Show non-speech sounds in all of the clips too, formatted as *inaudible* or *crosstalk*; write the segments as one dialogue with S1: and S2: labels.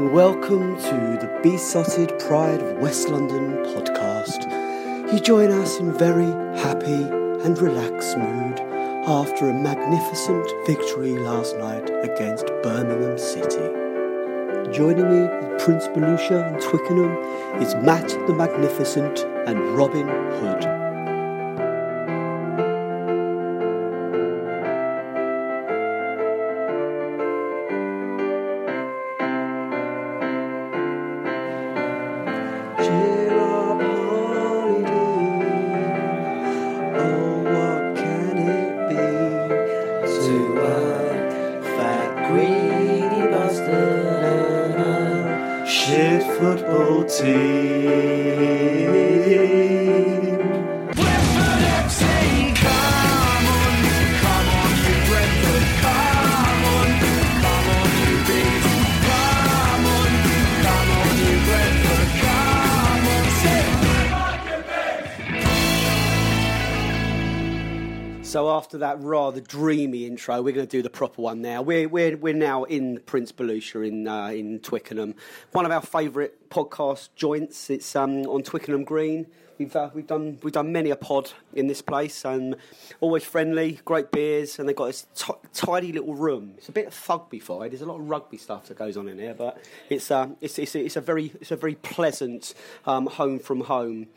S1: Welcome to the Besotted Pride of West London podcast. You join us in very happy and relaxed mood after a magnificent victory last night against Birmingham City. Joining me with Prince Blucher and Twickenham is Matt the Magnificent and Robin Hood. So after that rather dreamy intro, we're going to do the proper one now. We're we're, we're now in Prince Blucher in uh, in Twickenham, one of our favourite podcast joints. It's um, on Twickenham Green. We've uh, we've done we've done many a pod in this place, and always friendly, great beers, and they've got this t- tidy little room. It's a bit thugbified. There's a lot of rugby stuff that goes on in here, but it's uh, it's, it's, it's a very it's a very pleasant um, home from home.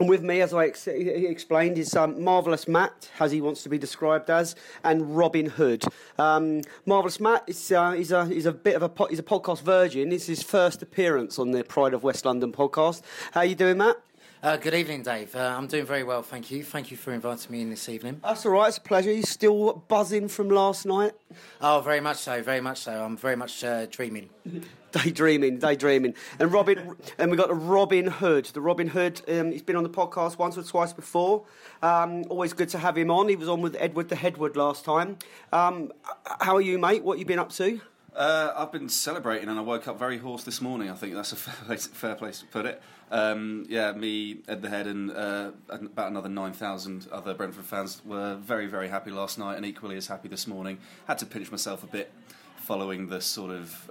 S1: And with me, as I ex- explained, is um, Marvellous Matt, as he wants to be described as, and Robin Hood. Um, Marvellous Matt is uh, he's, a, he's a bit of a po- he's a podcast virgin. It's his first appearance on the Pride of West London podcast. How are you doing, Matt?
S2: Uh, good evening, Dave. Uh, I'm doing very well, thank you. Thank you for inviting me in this evening.
S1: That's all right. It's a pleasure. You still buzzing from last night?
S2: Oh, very much so, very much so. I'm very much uh, dreaming. *laughs*
S1: Daydreaming, daydreaming, and Robin, and we got the Robin Hood. The Robin Hood. Um, he's been on the podcast once or twice before. Um, always good to have him on. He was on with Edward the Headwood last time. Um, how are you, mate? What you been up to?
S3: Uh, I've been celebrating and I woke up very hoarse this morning. I think that's a *laughs* fair place, fair place to put it. Um, yeah, me, Ed the Head, and uh, about another 9,000 other Brentford fans were very, very happy last night and equally as happy this morning. Had to pinch myself a bit following the sort of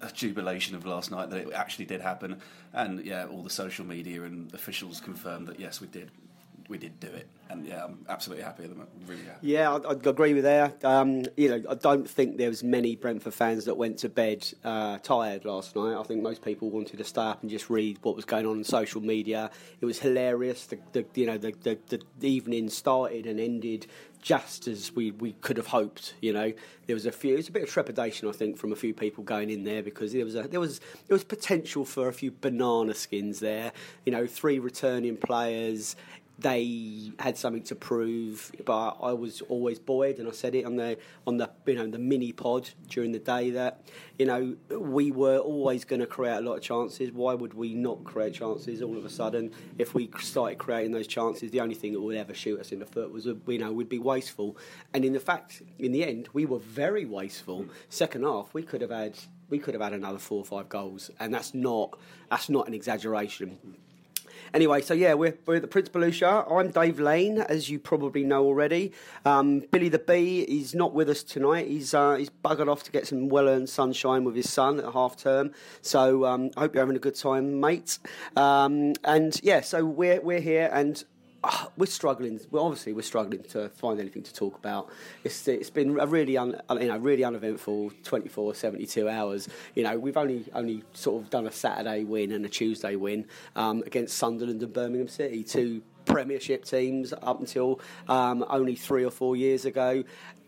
S3: uh, jubilation of last night that it actually did happen. And yeah, all the social media and officials confirmed that yes, we did. We did do it, and yeah, I'm absolutely happy at the moment. Really happy.
S1: Yeah, I, I agree with that. Um, you know, I don't think there was many Brentford fans that went to bed uh, tired last night. I think most people wanted to stay up and just read what was going on on social media. It was hilarious. The, the you know the, the, the evening started and ended just as we, we could have hoped. You know, there was a few. It was a bit of trepidation, I think, from a few people going in there because there was a, there was there was potential for a few banana skins there. You know, three returning players they had something to prove, but I was always buoyed, and I said it on the on the you know the mini pod during the day that you know we were always going to create a lot of chances. Why would we not create chances all of a sudden? If we started creating those chances, the only thing that would ever shoot us in the foot was you know would be wasteful. And in the fact, in the end, we were very wasteful. Second half, we could have had we could have had another four or five goals, and that's not that's not an exaggeration. Anyway, so yeah, we're, we're at the Prince Blucher. I'm Dave Lane, as you probably know already. Um, Billy the Bee is not with us tonight. He's uh, he's buggered off to get some well earned sunshine with his son at half term. So um, I hope you're having a good time, mate. Um, and yeah, so we're we're here and *sighs* we're struggling. Well, obviously, we're struggling to find anything to talk about. It's it's been a really un, you know really uneventful 24, 72 hours. You know, we've only only sort of done a Saturday win and a Tuesday win um, against Sunderland and Birmingham City, two Premiership teams up until um, only three or four years ago.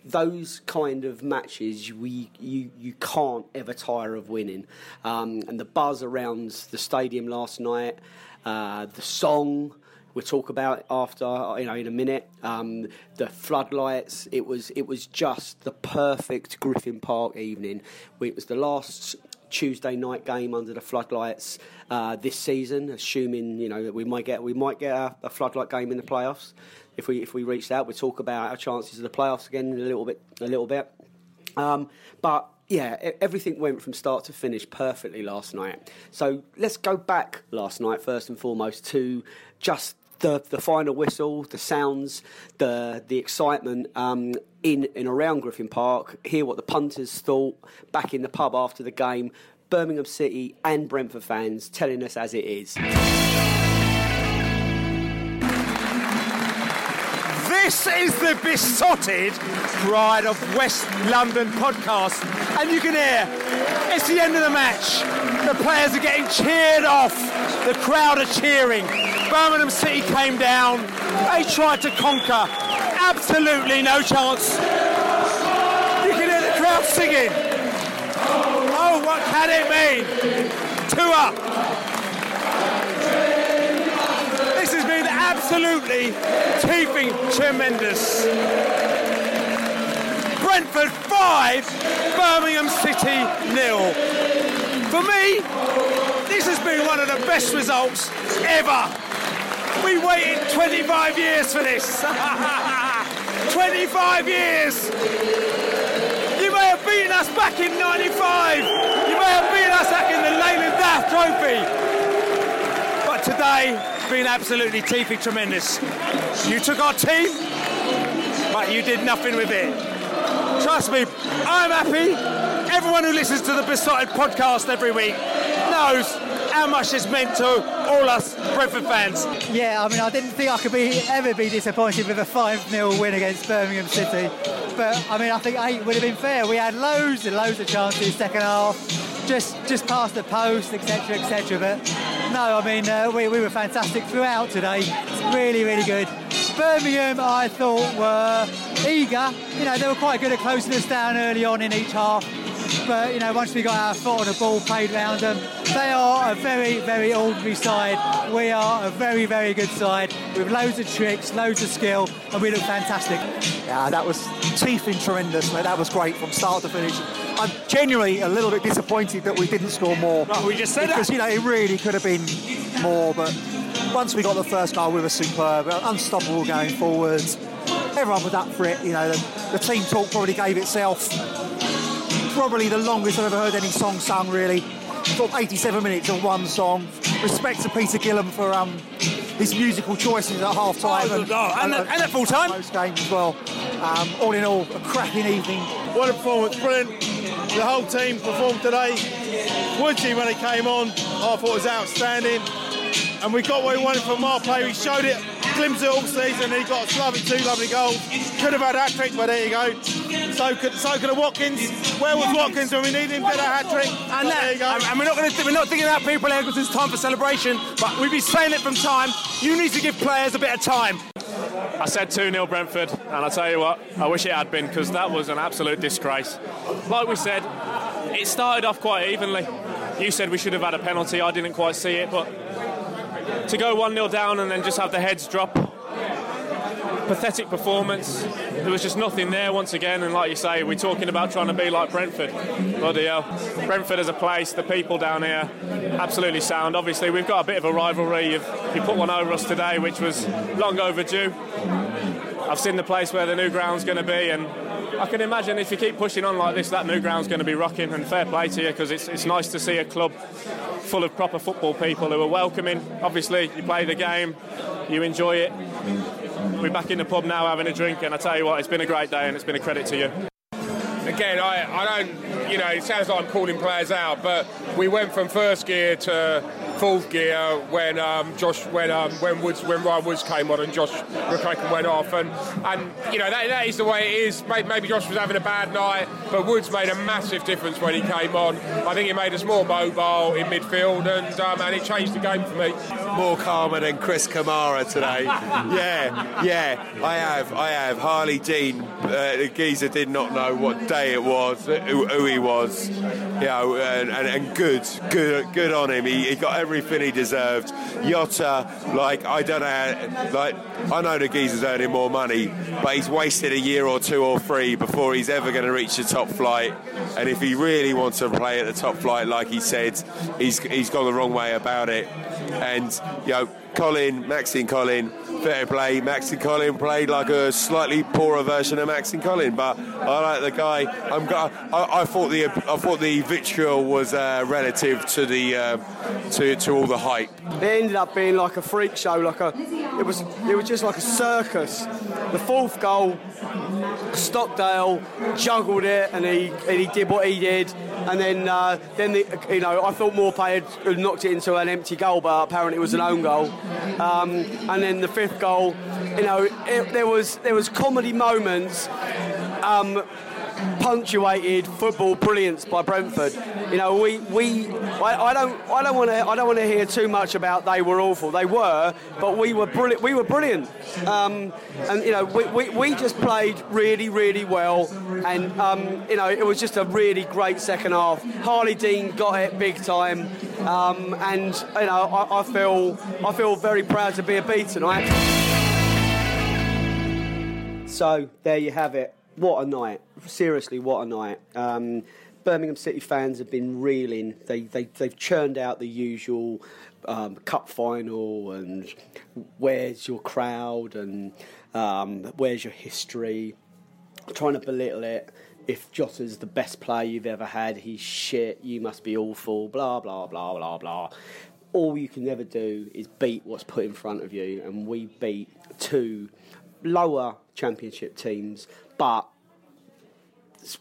S1: Those kind of matches, we you you can't ever tire of winning, um, and the buzz around the stadium last night, uh, the song we'll talk about after you know in a minute. Um, the floodlights. It was it was just the perfect Griffin Park evening. It was the last Tuesday night game under the floodlights uh, this season. Assuming you know that we might get we might get a, a, floodlight game in the playoffs. If we if we reach that, we'll talk about our chances of the playoffs again in a little bit a little bit. Um, but yeah, everything went from start to finish perfectly last night. So let's go back last night first and foremost to just the, the final whistle, the sounds, the the excitement um, in and around Griffin Park. Hear what the punters thought back in the pub after the game. Birmingham City and Brentford fans telling us as it is.
S4: This is the besotted Pride of West London podcast. And you can hear it's the end of the match. The players are getting cheered off. The crowd are cheering. Birmingham City came down. They tried to conquer. Absolutely no chance. You can hear the crowd singing. Oh, what can it mean? Two up. This has been absolutely teething tremendous. Brentford 5, Birmingham City nil. For me, this has been one of the best results ever. We waited 25 years for this. *laughs* 25 years. You may have beaten us back in 95. You may have beaten us back in the Leyland DAF Trophy. But today, it's been absolutely teeping tremendous. You took our team, but you did nothing with it. Trust me, I'm happy. Everyone who listens to the Besotted podcast every week knows how much it's meant to all us Brentford fans.
S5: Yeah, I mean, I didn't think I could be ever be disappointed with a 5 0 win against Birmingham City. But I mean, I think eight would have been fair. We had loads and loads of chances second half, just just past the post, etc., etc. But no, I mean, uh, we, we were fantastic throughout today. Really, really good. Birmingham, I thought, were eager. You know, they were quite good at closing us down early on in each half. But, you know, once we got our foot on the ball, played round them, they are a very, very ordinary side. We are a very, very good side with loads of tricks, loads of skill, and we look fantastic.
S6: Yeah, that was teething tremendous, mate. That was great from start to finish. I'm genuinely a little bit disappointed that we didn't score more.
S4: We just said it.
S6: because
S4: that.
S6: you know it really could have been more, but once we got the first goal, we were superb, unstoppable going forwards. Everyone was up for it. You know, the, the team talk probably gave itself. Probably the longest I've ever heard any song sung. Really, thought 87 minutes of one song. Respect to Peter Gilham for um, his musical choices at half time
S4: oh, and, oh, and, and, and, at full time.
S6: Most games as well. Um, all in all, a cracking evening.
S7: What a performance, brilliant the whole team performed today. Woodsy, when he came on, I thought was outstanding. And we got what we wanted from our play. We showed it, glimpsed it all season, and he got a lovely, two lovely goals. Could have had a hat trick, but there you go. So could so could have Watkins. Where was Watkins when we needed him Better get a hat trick?
S4: And, that, there you go. and we're not going to we're not thinking about people here because it's time for celebration. But we've been saying it from time. You need to give players a bit of time.
S8: I said 2 0 Brentford, and I tell you what, I wish it had been because that was an absolute disgrace. Like we said, it started off quite evenly. You said we should have had a penalty, I didn't quite see it, but to go 1 0 down and then just have the heads drop, pathetic performance. There was just nothing there once again, and like you say, we're talking about trying to be like Brentford. Bloody hell. Brentford as a place, the people down here, absolutely sound. Obviously, we've got a bit of a rivalry. You've, you put one over us today, which was long overdue. I've seen the place where the new ground's going to be, and I can imagine if you keep pushing on like this, that new ground's going to be rocking. And fair play to you because it's, it's nice to see a club full of proper football people who are welcoming. Obviously, you play the game, you enjoy it. We're back in the pub now having a drink, and I tell you what, it's been a great day and it's been a credit to you.
S9: Again, I, I don't, you know, it sounds like I'm calling players out, but we went from first gear to fourth gear when um, Josh, when um, when Woods, when Ryan Woods came on and Josh McEachran went off, and and you know that, that is the way it is. Maybe Josh was having a bad night, but Woods made a massive difference when he came on. I think it made us more mobile in midfield, and um, and it changed the game for me.
S10: More calmer than Chris Kamara today. *laughs* yeah, yeah, I have, I have. Harley Dean, uh, the geezer did not know what day it was, who, who he was, you know, and, and, and good, good, good on him. He, he got everything he deserved. Jota, like I don't know, like I know the geezer's earning more money, but he's wasted a year or two or three before he's ever going to reach the top flight. And if he really wants to play at the top flight, like he said, he's he's gone the wrong way about it. And you know, Colin, Maxime Colin, fair play. Maxime Colin played like a slightly poorer version of Maxime Colin, but I like the guy. I'm, I, I thought the I thought the vitriol was uh, relative to the uh, to, to all the hype.
S1: It ended up being like a freak show, like a it was it was just like a circus. The fourth goal, Stockdale juggled it and he and he did what he did, and then uh, then the, you know I thought Maupay had knocked it into an empty goal, but apparently it was an own goal. Um, and then the fifth goal, you know, it, there was there was comedy moments. Um, punctuated football brilliance by Brentford. You know, we, we I, I don't I don't want to I don't want to hear too much about they were awful. They were, but we were brilliant. We were brilliant, um, and you know we, we, we just played really really well, and um, you know it was just a really great second half. Harley Dean got it big time, um, and you know I, I feel I feel very proud to be a beat tonight. So there you have it. What a night! Seriously, what a night! Um, Birmingham City fans have been reeling. They, they they've churned out the usual um, cup final and where's your crowd and um, where's your history. Trying to belittle it. If Jota's the best player you've ever had, he's shit. You must be awful. Blah blah blah blah blah. All you can never do is beat what's put in front of you, and we beat two lower championship teams, but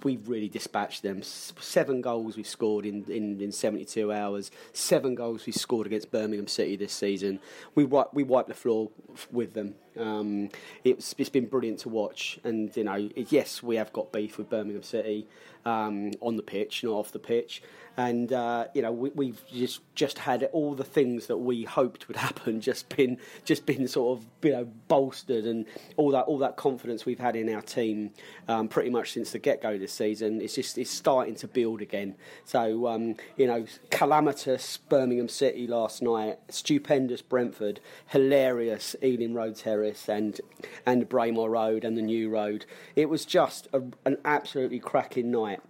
S1: we've really dispatched them. Seven goals we've scored in, in, in 72 hours. Seven goals we've scored against Birmingham City this season. We wipe, we wiped the floor with them. Um, it's it's been brilliant to watch. And you know, yes, we have got beef with Birmingham City um, on the pitch, not off the pitch. And uh, you know we, have just just had all the things that we hoped would *laughs* happen just been just been sort of you know bolstered and all that all that confidence we've had in our team um, pretty much since the get go this season. It's just it's starting to build again. So um, you know calamitous Birmingham City last night stupendous Brentford hilarious Ealing Road Terrace and and Braemar Road and the New Road it was just a, an absolutely cracking night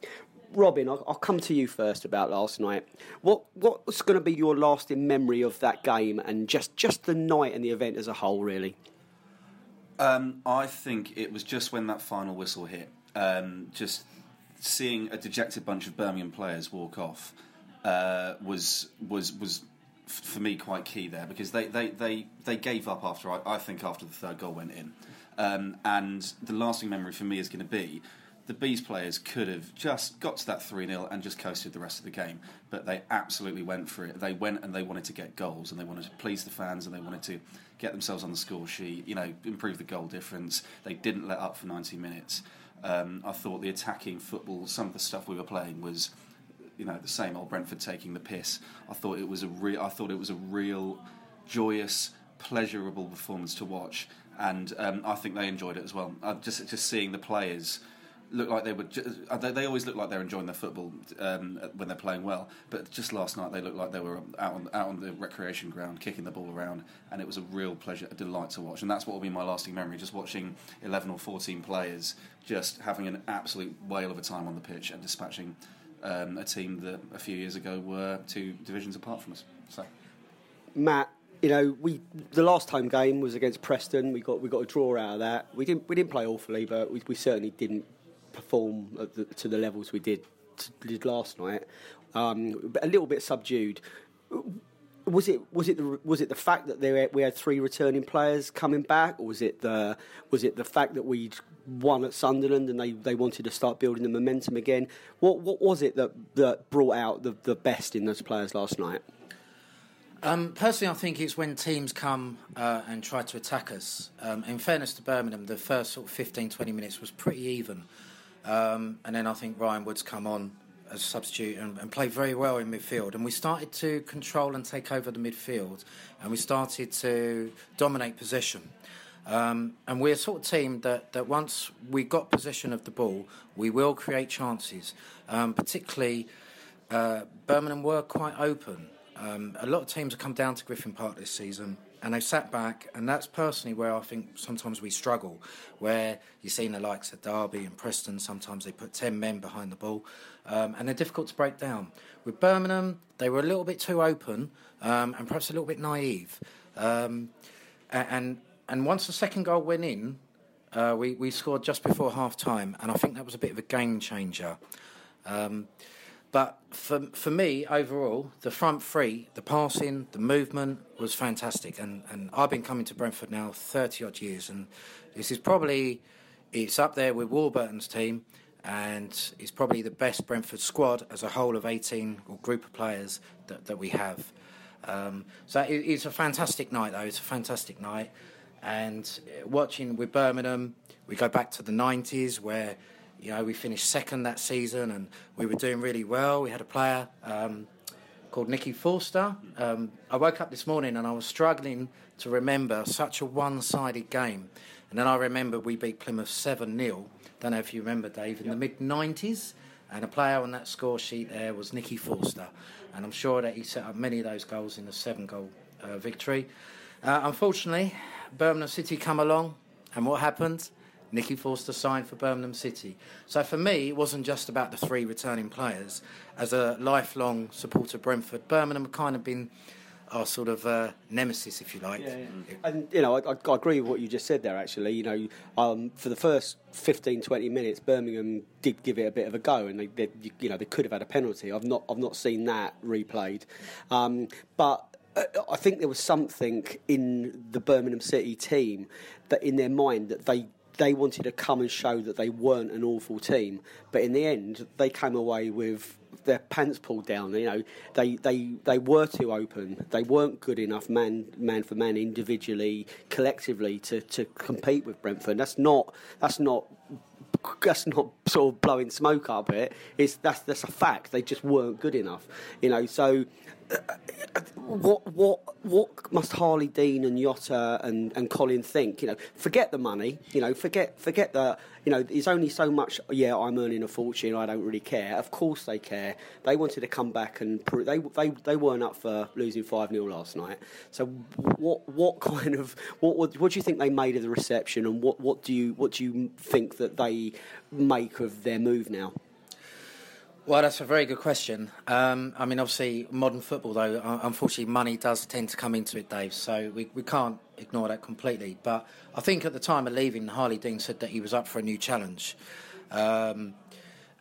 S1: Robin, I'll, I'll, come to you first about last night. What what's going to be your lasting memory of that game and just just the night and the event as a whole, really?
S3: Um, I think it was just when that final whistle hit, um, just seeing a dejected bunch of Birmingham players walk off uh, was was was for me quite key there because they they, they, they gave up after I, I think after the third goal went in, um, and the lasting memory for me is going to be the Bees players could have just got to that 3 0 and just coasted the rest of the game, but they absolutely went for it. They went and they wanted to get goals and they wanted to please the fans and they wanted to get themselves on the score sheet, you know, improve the goal difference. They didn't let up for 90 minutes. Um, I thought the attacking football, some of the stuff we were playing was, you know, the same old Brentford taking the piss. I thought it was a real, I thought it was a real joyous, pleasurable performance to watch, and um, I think they enjoyed it as well. Uh, just just seeing the players look like they were. Uh, they, they always look like they're enjoying their football um, when they're playing well. But just last night, they looked like they were out on out on the recreation ground, kicking the ball around, and it was a real pleasure, a delight to watch. And that's what will be my lasting memory: just watching eleven or fourteen players just having an absolute whale of a time on the pitch and dispatching um, a team that a few years ago were two divisions apart from us. So,
S1: Matt, you know, we the last home game was against Preston. We got we got a draw out of that. We didn't we didn't play awfully, but we, we certainly didn't perform the, to the levels we did did last night. Um, a little bit subdued. Was it was it the was it the fact that we had three returning players coming back, or was it the was it the fact that we won at Sunderland and they, they wanted to start building the momentum again? What what was it that that brought out the, the best in those players last night?
S2: Um, personally, I think it's when teams come uh, and try to attack us. Um, in fairness to Birmingham, the first sort of 15, 20 minutes was pretty even. Um, and then I think Ryan Woods come on as a substitute and, and played very well in midfield. And we started to control and take over the midfield, and we started to dominate possession. Um, and we're a sort of team that, that once we got possession of the ball, we will create chances. Um, particularly, uh, Birmingham were quite open. Um, a lot of teams have come down to Griffin Park this season and they've sat back, and that's personally where I think sometimes we struggle. Where you've seen the likes of Derby and Preston, sometimes they put 10 men behind the ball, um, and they're difficult to break down. With Birmingham, they were a little bit too open um, and perhaps a little bit naive. Um, and, and once the second goal went in, uh, we, we scored just before half time, and I think that was a bit of a game changer. Um, but for for me, overall, the front three, the passing, the movement was fantastic. And, and I've been coming to Brentford now 30 odd years, and this is probably it's up there with Warburton's team, and it's probably the best Brentford squad as a whole of 18 or group of players that, that we have. Um, so it, it's a fantastic night, though. It's a fantastic night. And watching with Birmingham, we go back to the 90s where you know, we finished second that season and we were doing really well. We had a player um, called Nicky Forster. Um, I woke up this morning and I was struggling to remember such a one sided game. And then I remember we beat Plymouth 7 0. Don't know if you remember, Dave, in yep. the mid 90s. And a player on that score sheet there was Nicky Forster. And I'm sure that he set up many of those goals in the seven goal uh, victory. Uh, unfortunately, Birmingham City come along, and what happened? Nicky Forster signed for Birmingham City. So for me, it wasn't just about the three returning players. As a lifelong supporter of Brentford, Birmingham had kind of been our sort of uh, nemesis, if you like.
S1: Yeah, yeah. And you know, I, I, agree with what you just said there. Actually, you know, um, for the first 15, 20 minutes, Birmingham did give it a bit of a go, and they, they you know, they could have had a penalty. I've not, I've not seen that replayed, um, but. Uh, I think there was something in the Birmingham City team that, in their mind, that they they wanted to come and show that they weren't an awful team, but in the end, they came away with their pants pulled down. You know, they, they, they were too open. They weren't good enough man man for man individually, collectively to, to compete with Brentford. That's not that's not that's not sort of blowing smoke up it. It's that's that's a fact. They just weren't good enough. You know, so what what what must Harley Dean and Jota and, and Colin think? You know, forget the money. You know, forget forget the. You know, there's only so much. Yeah, I'm earning a fortune. I don't really care. Of course they care. They wanted to come back and prove they they they weren't up for losing five 0 last night. So what what kind of what, what what do you think they made of the reception and what what do you what do you think that they make of their move now?
S2: Well, that's a very good question. Um, I mean, obviously, modern football, though, unfortunately, money does tend to come into it, Dave. So we, we can't ignore that completely. But I think at the time of leaving, Harley Dean said that he was up for a new challenge. Um,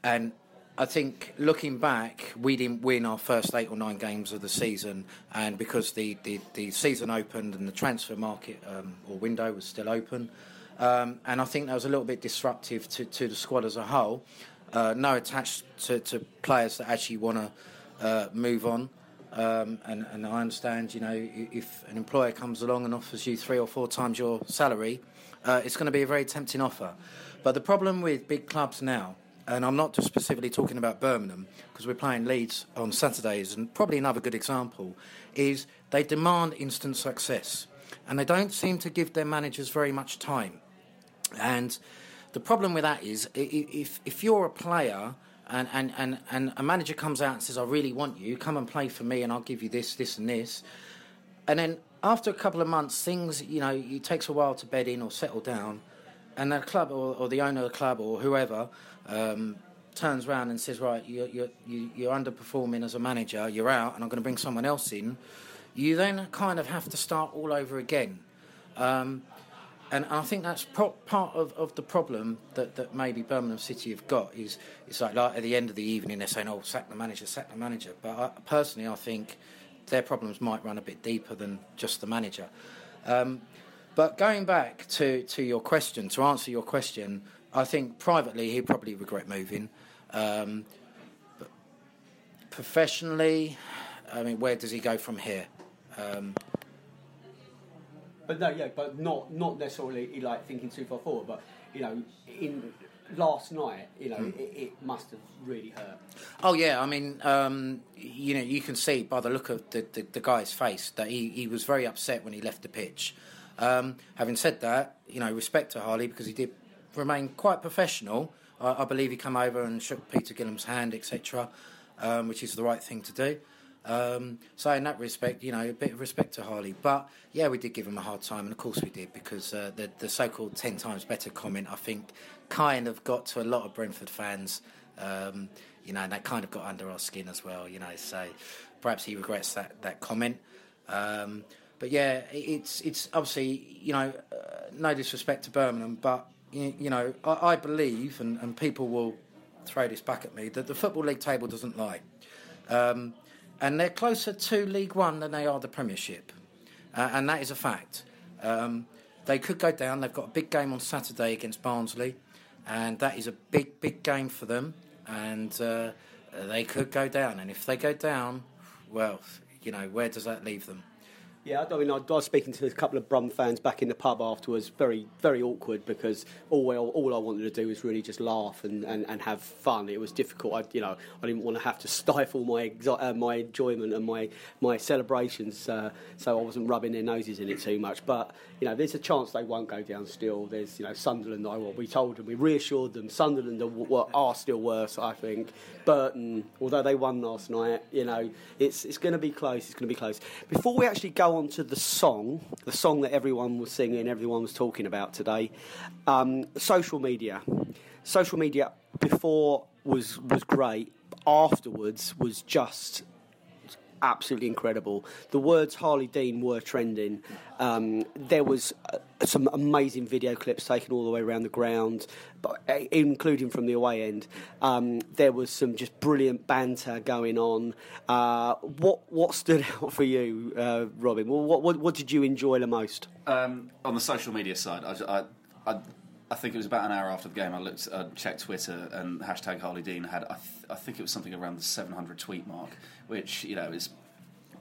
S2: and I think looking back, we didn't win our first eight or nine games of the season, and because the, the, the season opened and the transfer market um, or window was still open, um, and I think that was a little bit disruptive to, to the squad as a whole uh, no attached to, to, players that actually want to uh, move on. Um, and, and, I understand, you know, if an employer comes along and offers you three or four times your salary, uh, it's going to be a very tempting offer. But the problem with big clubs now, and I'm not just specifically talking about Birmingham, because we're playing Leeds on Saturdays, and probably another good example, is they demand instant success. And they don't seem to give their managers very much time. And the problem with that is if, if you're a player and, and, and, and a manager comes out and says, I really want you, come and play for me and I'll give you this, this, and this. And then after a couple of months, things, you know, it takes a while to bed in or settle down. And the club or, or the owner of the club or whoever um, turns around and says, Right, you're, you're, you're underperforming as a manager, you're out, and I'm going to bring someone else in you then kind of have to start all over again. Um, and I think that's pro- part of, of the problem that, that maybe Birmingham City have got is it's like, like at the end of the evening they're saying, "Oh, sack the manager, sack the manager." But I, personally, I think their problems might run a bit deeper than just the manager. Um, but going back to, to your question, to answer your question, I think privately he'd probably regret moving. Um, but professionally, I mean, where does he go from here? Um,
S1: But no, yeah, but not not necessarily like thinking too far forward. But you know, in last night, you know,
S2: Mm.
S1: it, it must have really hurt.
S2: Oh yeah, I mean, um, you know, you can see by the look of the, the, the guy's face that he, he was very upset when he left the pitch. Um, having said that, you know, respect to Harley because he did remain quite professional. I, I believe he came over and shook Peter Gilham's hand, etc., um, which is the right thing to do. Um, so in that respect, you know, a bit of respect to Harley. But yeah, we did give him a hard time, and of course we did because uh, the, the so-called ten times better comment, I think, kind of got to a lot of Brentford fans. Um, you know, and that kind of got under our skin as well. You know, so perhaps he regrets that that comment. Um, but yeah, it's it's obviously you know uh, no disrespect to Birmingham, but you, you know I, I believe, and, and people will throw this back at me, that the football league table doesn't lie, um, and they're closer to League One than they are the Premiership, uh, and that is a fact. Um, they could go down. They've got a big game on Saturday against Barnsley, and that is a big big game for them, and uh, they could go down. And if they go down, well, you know where does that leave them?
S1: Yeah, I mean, I was speaking to a couple of Brum fans back in the pub afterwards. Very, very awkward because all I- all I wanted to do was really just laugh and, and, and have fun. It was difficult. I, you know, I didn't want to have to stifle my uh, my enjoyment and my my celebrations, uh, so I wasn't rubbing their noses in it too much. But you know, there's a chance they won't go down. Still, there's you know Sunderland. I, well, we told them, we reassured them. Sunderland are, were- are still worse, I think. Burton, although they won last night, you know, it's it's going to be close. It's going to be close. Before we actually go on to the song, the song that everyone was singing, everyone was talking about today, um, social media. Social media before was was great. Afterwards was just absolutely incredible. The words Harley Dean were trending. Um, there was uh, some amazing video clips taken all the way around the ground, but, uh, including from the away end. Um, there was some just brilliant banter going on. Uh, what what stood *laughs* out for you, uh, Robin? What, what what did you enjoy the most?
S3: Um, on the social media side, I, I, I, I think it was about an hour after the game. I looked, I checked Twitter, and hashtag Harley Dean had, I, th- I think it was something around the 700 tweet mark, which you know is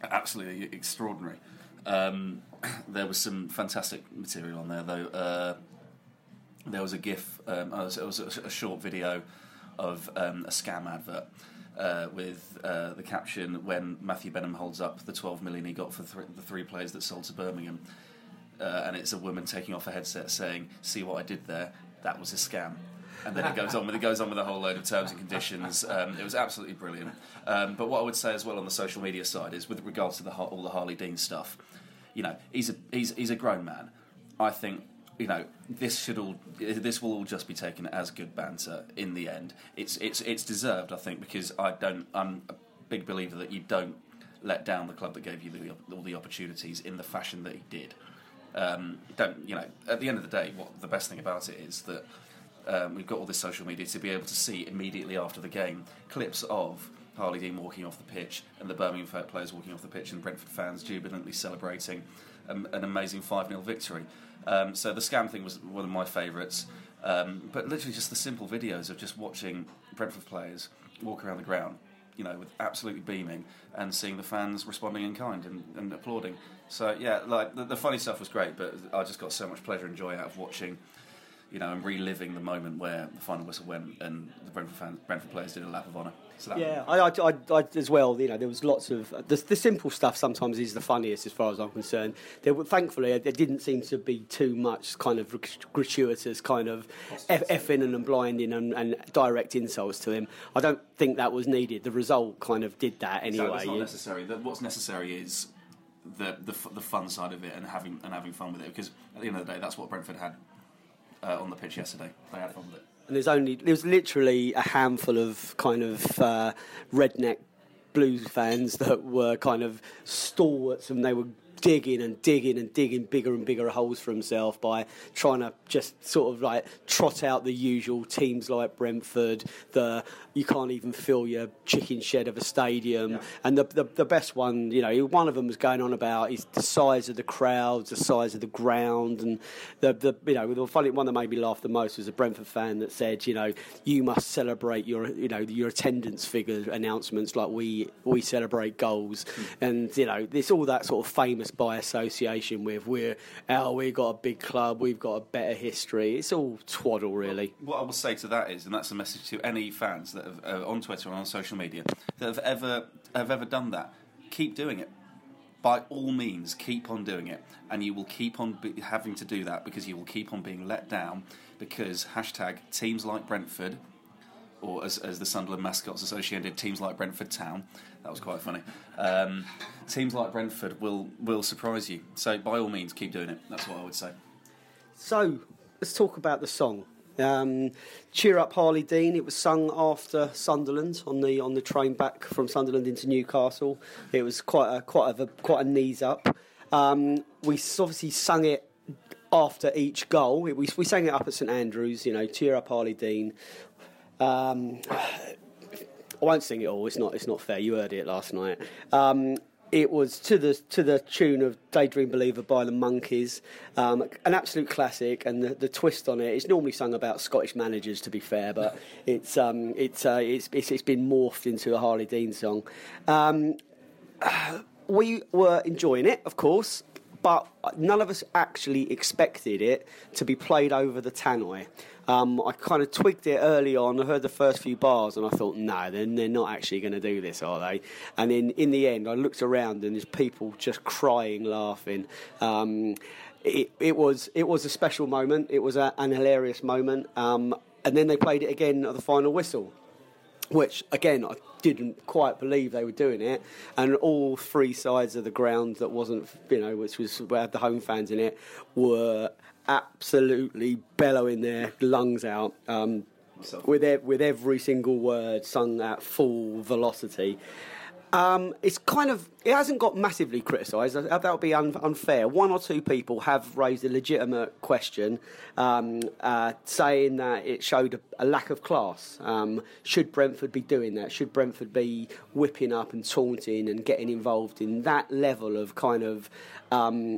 S3: absolutely extraordinary. Um, *clears throat* there was some fantastic material on there, though. Uh, there was a GIF, um, it was, it was a, a short video of um, a scam advert. Uh, with uh, the caption when Matthew Benham holds up the 12 million he got for th- the three players that sold to Birmingham, uh, and it's a woman taking off a headset saying, "See what I did there? That was a scam." And then it goes on with it goes on with a whole load of terms and conditions. Um, it was absolutely brilliant. Um, but what I would say as well on the social media side is, with regards to the all the Harley Dean stuff, you know, he's a he's he's a grown man. I think you know this should all this will all just be taken as good banter in the end. It's it's it's deserved, I think, because I don't. I'm a big believer that you don't let down the club that gave you the, all the opportunities in the fashion that he did. Um, don't you know? At the end of the day, what the best thing about it is that um, we've got all this social media to be able to see immediately after the game clips of Harley Dean walking off the pitch and the Birmingham players walking off the pitch and Brentford fans jubilantly celebrating um, an amazing 5 0 victory. Um, so the scam thing was one of my favourites. Um, but literally just the simple videos of just watching Brentford players walk around the ground, you know, with absolutely beaming and seeing the fans responding in kind and, and applauding. So yeah, like the, the funny stuff was great, but I just got so much pleasure and joy out of watching you know, and reliving the moment where the final whistle went and the Brentford, fans, Brentford players did a lap of honour. So
S1: Yeah, I, I, I, I as well. You know, there was lots of the, the simple stuff. Sometimes is the funniest, as far as I'm concerned. There, were, thankfully, there didn't seem to be too much kind of gratuitous kind of eff- effing and blinding and, and direct insults to him. I don't think that was needed. The result kind of did that
S3: So
S1: anyway.
S3: it's not necessary. What's necessary is the, the f- the fun side of it and having and having fun with it. Because at the end of the day, that's what Brentford had uh, on the pitch yesterday. They had fun with it.
S1: And there's only there was literally a handful of kind of uh, redneck Blues fans that were kind of stalwarts and they were digging and digging and digging bigger and bigger holes for himself by trying to just sort of like trot out the usual teams like Brentford, the you can't even fill your chicken shed of a stadium. Yeah. And the, the, the best one, you know, one of them was going on about is the size of the crowds, the size of the ground, and the the you know the funny one that made me laugh the most was a Brentford fan that said, you know, you must celebrate your you know your attendance figure announcements like we we celebrate goals, mm. and you know it's all that sort of famous by association with we're oh we've got a big club, we've got a better history. It's all twaddle really.
S3: What I will say to that is, and that's a message to any fans that that have, uh, on Twitter and on social media that have ever have ever done that, keep doing it. By all means, keep on doing it, and you will keep on be, having to do that because you will keep on being let down because hashtag teams like Brentford, or as, as the Sunderland mascots associated, teams like Brentford Town. That was quite funny. Um, teams like Brentford will will surprise you. So by all means, keep doing it. That's what I would say.
S1: So let's talk about the song. Um, Cheer up, Harley Dean. It was sung after Sunderland on the on the train back from Sunderland into Newcastle. It was quite a quite a quite a knees up. Um, we obviously sung it after each goal. We, we sang it up at St Andrews. You know, cheer up, Harley Dean. Um, I won't sing it all. It's not. It's not fair. You heard it last night. Um, it was to the to the tune of Daydream Believer by the Monkees, um, an absolute classic. And the, the twist on it is normally sung about Scottish managers, to be fair, but *laughs* it's um, it's, uh, it's, it's it's been morphed into a Harley Dean song. Um, *sighs* we were enjoying it, of course, but none of us actually expected it to be played over the tannoy. Um, I kind of twigged it early on. I heard the first few bars and I thought, no, then they're not actually going to do this, are they? And then in the end, I looked around and there's people just crying, laughing. Um, it, it, was it was a special moment. It was a, an hilarious moment. Um, and then they played it again at the final whistle, which again I didn't quite believe they were doing it. And all three sides of the ground that wasn't, you know, which was where the home fans in it, were absolutely bellowing their lungs out um, with e- with every single word sung at full velocity. Um, it's kind of it hasn't got massively criticised. That would be un- unfair. One or two people have raised a legitimate question, um, uh, saying that it showed a, a lack of class. Um, should Brentford be doing that? Should Brentford be whipping up and taunting and getting involved in that level of kind of um,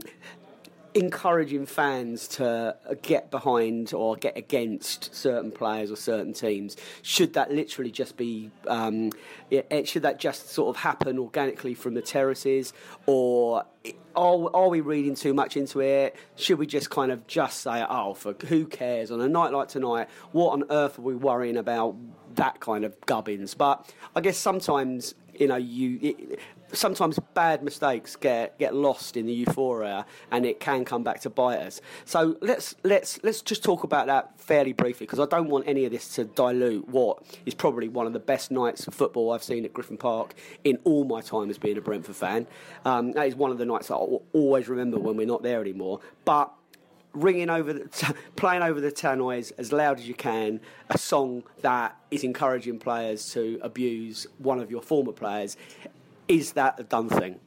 S1: encouraging fans to uh, get behind or get against certain players or certain teams? Should that literally just be, um, it, eh, should that just sort of happen organically from the terraces, or eh, are, are we reading too much into it? Should we just kind of just say, oh, for who cares? On a night like tonight, what on earth are we worrying about that kind of gubbins? But I guess sometimes you know you it, sometimes bad mistakes get get lost in the euphoria, and it can come back to bite us. So let's let's let's just talk about that fairly briefly because I don't want any of this to dilute what is probably one of the best nights of football I've seen at Griffin Park in all my time as being a Brentford fan. Um, that is one of the nights I will always remember when we're not there anymore. But ringing over, the, t- *laughs* playing over the tannoys as loud as you can, a song that is encouraging players to abuse one of your former players is that a done thing?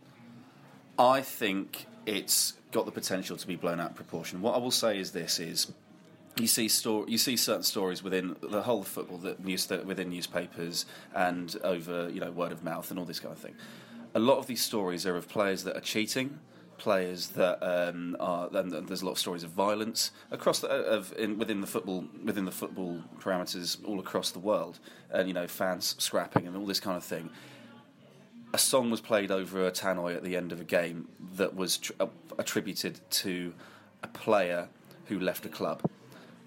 S3: I think it's got the potential to be blown out of proportion. What I will say is this: is you see you see certain stories within the whole of football that news within newspapers and over you know word of mouth and all this kind of thing. A lot of these stories are of players that are cheating, players that um, are. There's a lot of stories of violence across the, of in, within the football within the football parameters all across the world, and you know fans scrapping and all this kind of thing a song was played over a tannoy at the end of a game that was tr- uh, attributed to a player who left a club.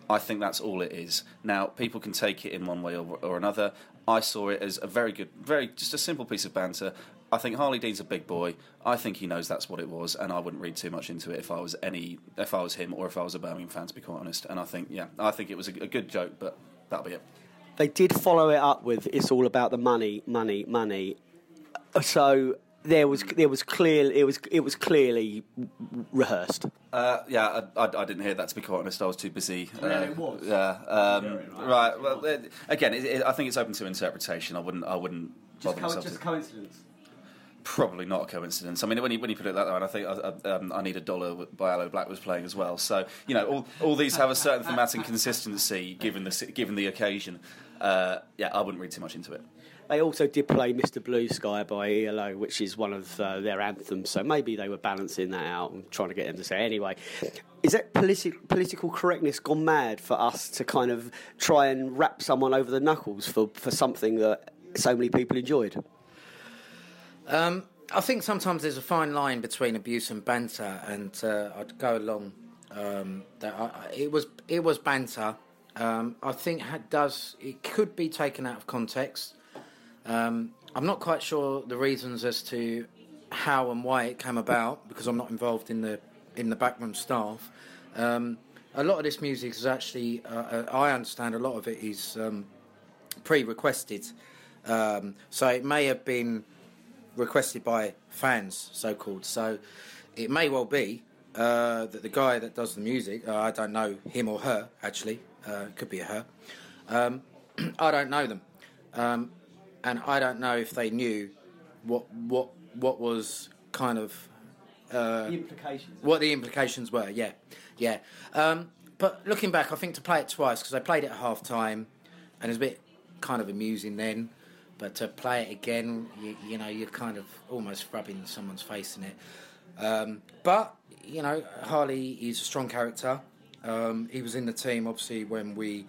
S3: I think that's all it is. Now, people can take it in one way or, or, another. I saw it as a very good, very just a simple piece of banter. I think Harley Dean's a big boy. I think he knows that's what it was, and I wouldn't read too much into it if I was any, if I was him, or if I was a Birmingham fan, to be quite honest. And I think, yeah, I think it was a, a good joke, but that'll be it.
S1: They did follow it up with "It's all about the money, money, money," so there was there was clear it was it was clearly rehearsed.
S3: Uh, yeah, I, I, I, didn't hear that to be quite honest. I was too busy.
S1: Uh, yeah, it was.
S3: Yeah, um, right. Well, it, again, it, I think it's open to interpretation. I wouldn't I wouldn't just bother myself.
S1: just
S3: to-
S1: coincidence.
S3: Probably not a coincidence. I mean, when you, when you put it that way, and I think uh, uh, um, I Need a Dollar by Aloe Blacc was playing as well. So, you know, all, all these have a certain thematic consistency given the, given the occasion. Uh, yeah, I wouldn't read too much into it.
S1: They also did play Mr. Blue Sky by ELO, which is one of uh, their anthems. So maybe they were balancing that out and trying to get them to say anyway. Is that politi- political correctness gone mad for us to kind of try and wrap someone over the knuckles for, for something that so many people enjoyed?
S2: Um, I think sometimes there's a fine line between abuse and banter, and uh, I'd go along um, that I, it was it was banter. Um, I think does it could be taken out of context. Um, I'm not quite sure the reasons as to how and why it came about because I'm not involved in the in the backroom staff. Um, a lot of this music is actually, uh, uh, I understand, a lot of it is um, pre-requested. Um, so it may have been requested by fans, so called. So it may well be uh, that the guy that does the music, uh, I don't know him or her actually, uh, be a her. Um, *clears throat* I don't know them, um, and I don't know if they knew what what what was kind of uh,
S1: The implications.
S2: what the implications were. Yeah, yeah. Um, but looking back, I think to play it twice because I played it at half time, and it was a bit kind of amusing then. But to play it again, you, you know, you're kind of almost rubbing someone's face in it. Um, but you know, Harlee is a strong character. Um, he was in the team obviously when we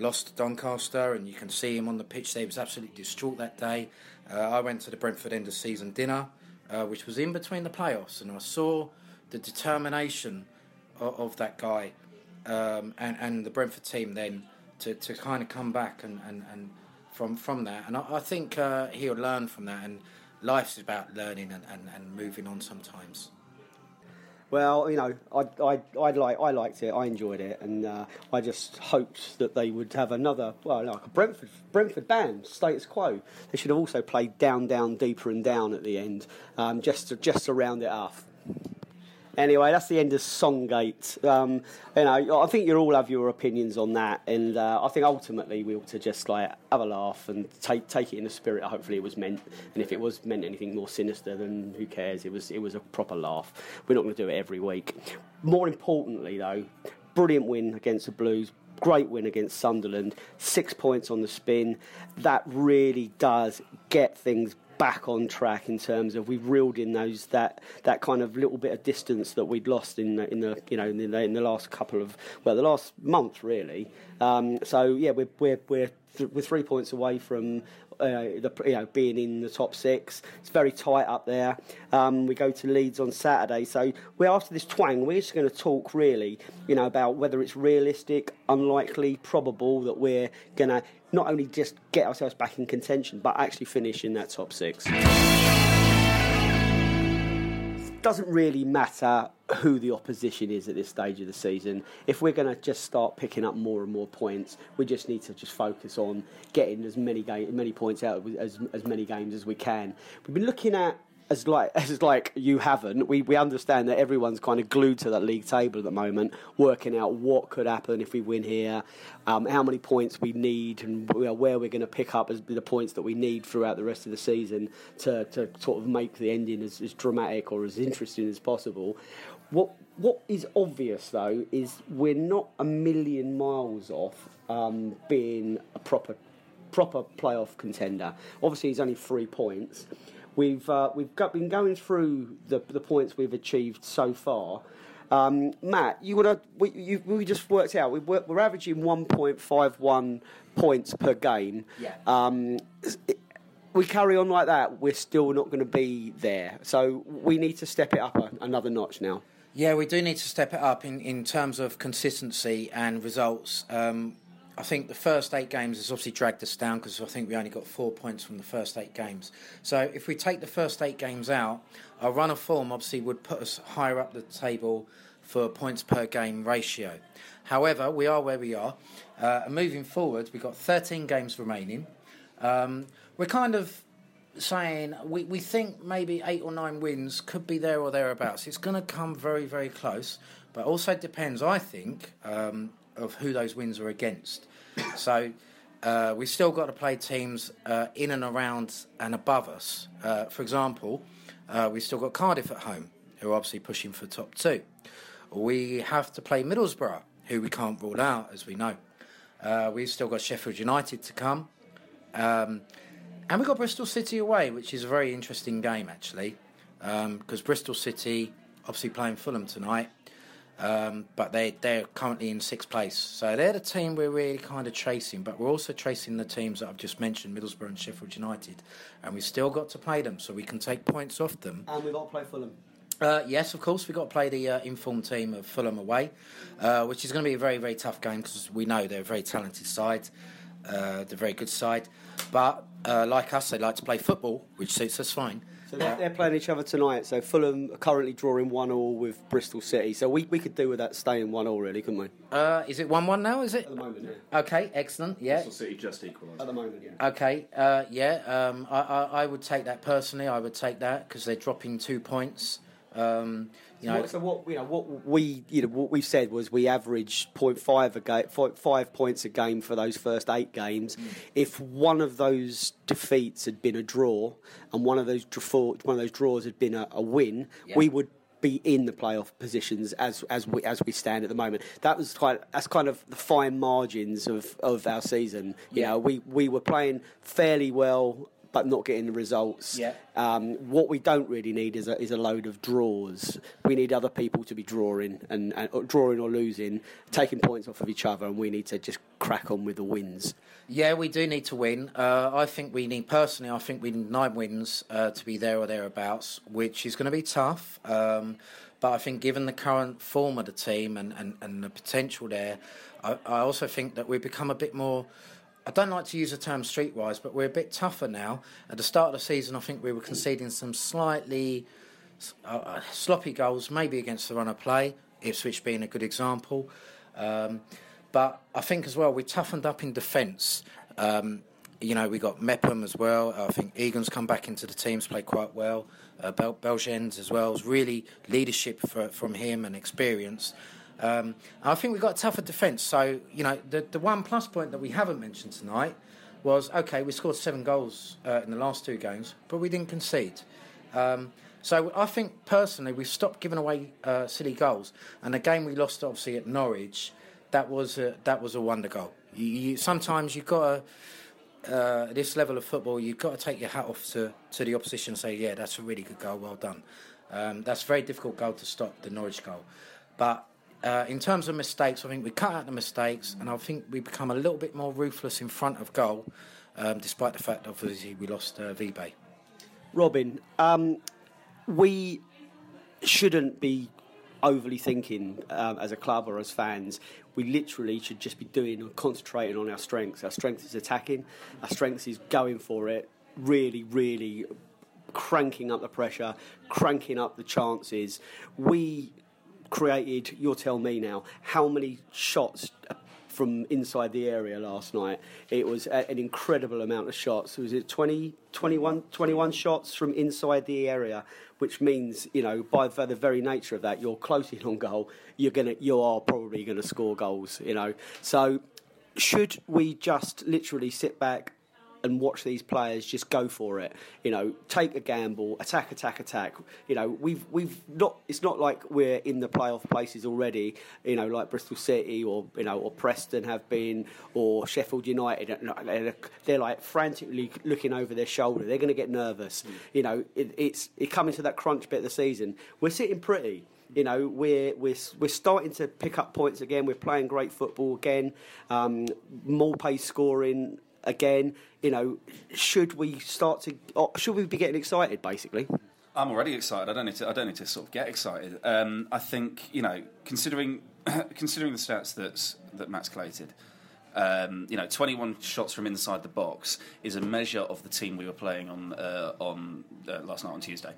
S2: lost to Doncaster, and you can see him on the pitch there. He was absolutely distraught that day. Uh, I went to the Brentford end of season dinner, uh, which was in between the playoffs, and I saw the determination of, of that guy um, and, and the Brentford team then to, to kind of come back and, and, and from from that. And I, I think uh, he'll learn from that. And life's about learning and, and, and moving on sometimes.
S1: Well, you know, I, I, I like I liked it. I enjoyed it, and uh, I just hoped that they would have another, well, like a Brentford Brentford band, status quo. They should have also played down, down, deeper, and down at the end, um, just to, just to round it off. Anyway, that's the end of Songgate. Um, you know, I think you all have your opinions on that, and uh, I think ultimately we ought to just like have a laugh and take take it in the spirit. Hopefully, it was meant, and if it was meant anything more sinister, then who cares? It was it was a proper laugh. We're not going to do it every week. More importantly, though, brilliant win against the Blues. Great win against Sunderland. Six points on the spin. That really does get things back on track in terms of we've reeled in those that that kind of little bit of distance that we'd lost in the, in the you know in the, in the last couple of well the last month really. Um, so yeah, we're we're we're, th- we're three points away from. Uh, the, you know, being in the top six, it's very tight up there. Um, we go to Leeds on Saturday, so we're after this twang. We're just going to talk really, you know, about whether it's realistic, unlikely, probable that we're going to not only just get ourselves back in contention, but actually finish in that top six. Doesn't really matter who the opposition is at this stage of the season. If we're going to just start picking up more and more points, we just need to just focus on getting as many ga- many points out of as as many games as we can. We've been looking at as like *laughs* as like you haven't. We we understand that everyone's kind of glued to that league table at the moment, working out what could happen if we win here, um, how many points we need, and where we're going to pick up as the points that we need throughout the rest of the season to to sort of make the ending as, as dramatic or as interesting as possible. What what is obvious though is we're not a million miles off um, being a proper proper playoff contender. Obviously, he's only three points. We've uh, we've got, been going through the the points we've achieved so far. Um, Matt, you would have, we, you, we just worked out we we're, we're averaging 1.51 points per game.
S2: Yeah.
S1: Um, it- we carry on like that, we're still not going to be there. So we need to step it up a, another notch now.
S2: Yeah, we do need to step it up in, in terms of consistency and results. Um, I think the first eight games has obviously dragged us down because I think we only got four points from the first eight games. So if we take the first eight games out, our run of form obviously would put us higher up the table for points per game ratio. However, we are where we are. Uh, and moving forward, we've got 13 games remaining. Um, we're kind of saying we, we think maybe eight or nine wins could be there or thereabouts. It's going to come very, very close, but also depends, I think, um, of who those wins were against. *coughs* So uh, we've still got to play teams uh, in and around and above us. Uh, for example, uh, we've still got Cardiff at home, who are obviously pushing for top two. We have to play Middlesbrough, who we can't rule out, as we know. Uh, we've still got Sheffield United to come. Um, and we've got Bristol City away, which is a very interesting game, actually, because Bristol City obviously playing Fulham tonight. Um, but they they're currently in sixth place, so they're the team we're really kind of chasing. But we're also chasing the teams that I've just mentioned, Middlesbrough and Sheffield United, and we've still got to play them, so we can take points off them.
S1: And we've got to play Fulham.
S2: Uh, yes, of course, we've got to play the uh, informed team of Fulham away, uh, which is going to be a very, very tough game because we know they're a very talented side. Uh, they're a very good side. But uh, like us, they like to play football, which suits us fine.
S1: So they're, they're playing each other tonight. So Fulham are currently drawing one all with Bristol City. So we, we could do with that staying one all, really, couldn't we?
S2: Uh, is it 1 1 now, is it?
S1: At the moment, yeah.
S2: Okay, excellent, yeah.
S3: Bristol City just equalised.
S1: At the moment, yeah.
S2: Okay, uh, yeah, um, I, I, I would take that personally. I would take that because they're dropping two points. Um, you know,
S1: so what you know, what we you know what we said was we averaged 0.5 a game, five points a game for those first eight games.
S2: Mm.
S1: If one of those defeats had been a draw, and one of those one of those draws had been a, a win,
S2: Yeah.
S1: we would be in the playoff positions as as we as we stand at the moment. That was quite that's kind of the fine margins of, of our season. You
S2: Yeah.
S1: know, we we were playing fairly well. But not getting the results.
S2: Yeah.
S1: Um, what we don't really need is a, is a load of draws. We need other people to be drawing and, and or drawing or losing, taking points off of each other, and we need to just crack on with the wins.
S2: Yeah, we do need to win. Uh, I think we need, personally, I think we need nine wins uh, to be there or thereabouts, which is going to be tough. Um, but I think, given the current form of the team and, and, and the potential there, I, I also think that we've become a bit more. I don't like to use the term streetwise, but we're a bit tougher now. At the start of the season, I think we were conceding some slightly uh, sloppy goals, maybe against the run of play, Ipswich being a good example. Um, but I think as well, we toughened up in defence. Um, you know, we got Mepham as well. I think Egan's come back into the team's played quite well. Uh, Bel- as well. It's really leadership for, from him and experience. Um, I think we've got a tougher defence. So, you know, the, the one plus point that we haven't mentioned tonight was okay, we scored seven goals uh, in the last two games, but we didn't concede. Um, so I think personally we've stopped giving away uh, silly goals. And the game we lost obviously at Norwich, that was a, that was a wonder goal. You, you, sometimes you've got to. Uh, this level of football, you've got to take your hat off to, to the opposition and say, yeah, that's a really good goal, well done. Um, that's a very difficult goal to stop, the Norwich goal. But uh, in terms of mistakes, I think we cut out the mistakes, and I think we become a little bit more ruthless in front of goal, um, despite the fact, obviously, we lost uh, Vibe.
S1: Robin, um, we shouldn't be overly thinking um, as a club or as fans. We literally should just be doing and concentrating on our strengths. Our strength is attacking. Our strength is going for it. Really, really cranking up the pressure, cranking up the chances. We created. You'll tell me now how many shots from inside the area last night. It was an incredible amount of shots. Was it 20, 21, 21 shots from inside the area, which means you know by the very nature of that, you're close *laughs* in on goal. You're gonna, you are probably going to score goals. You know, so should we just literally sit back? And watch these players just go for it. You know, take a gamble, attack, attack, attack. You know, we've we've not. It's not like we're in the playoff places already. You know, like Bristol City or you know or Preston have been or Sheffield United. They're, they're like frantically looking over their shoulder. They're going to get nervous. You know, it, it's it coming to that crunch bit of the season. We're sitting pretty. You know, we're we're we're starting to pick up points again. We're playing great football again. Um, more pace scoring again. You know, should we start to? Should we be getting excited? Basically,
S3: I'm already excited. I don't need to. I don't need to sort of get excited. Um, I think you know, considering *coughs* considering the stats that that Matt's collated, um, you know, 21 shots from inside the box is a measure of the team we were playing on uh, on uh, last night on Tuesday.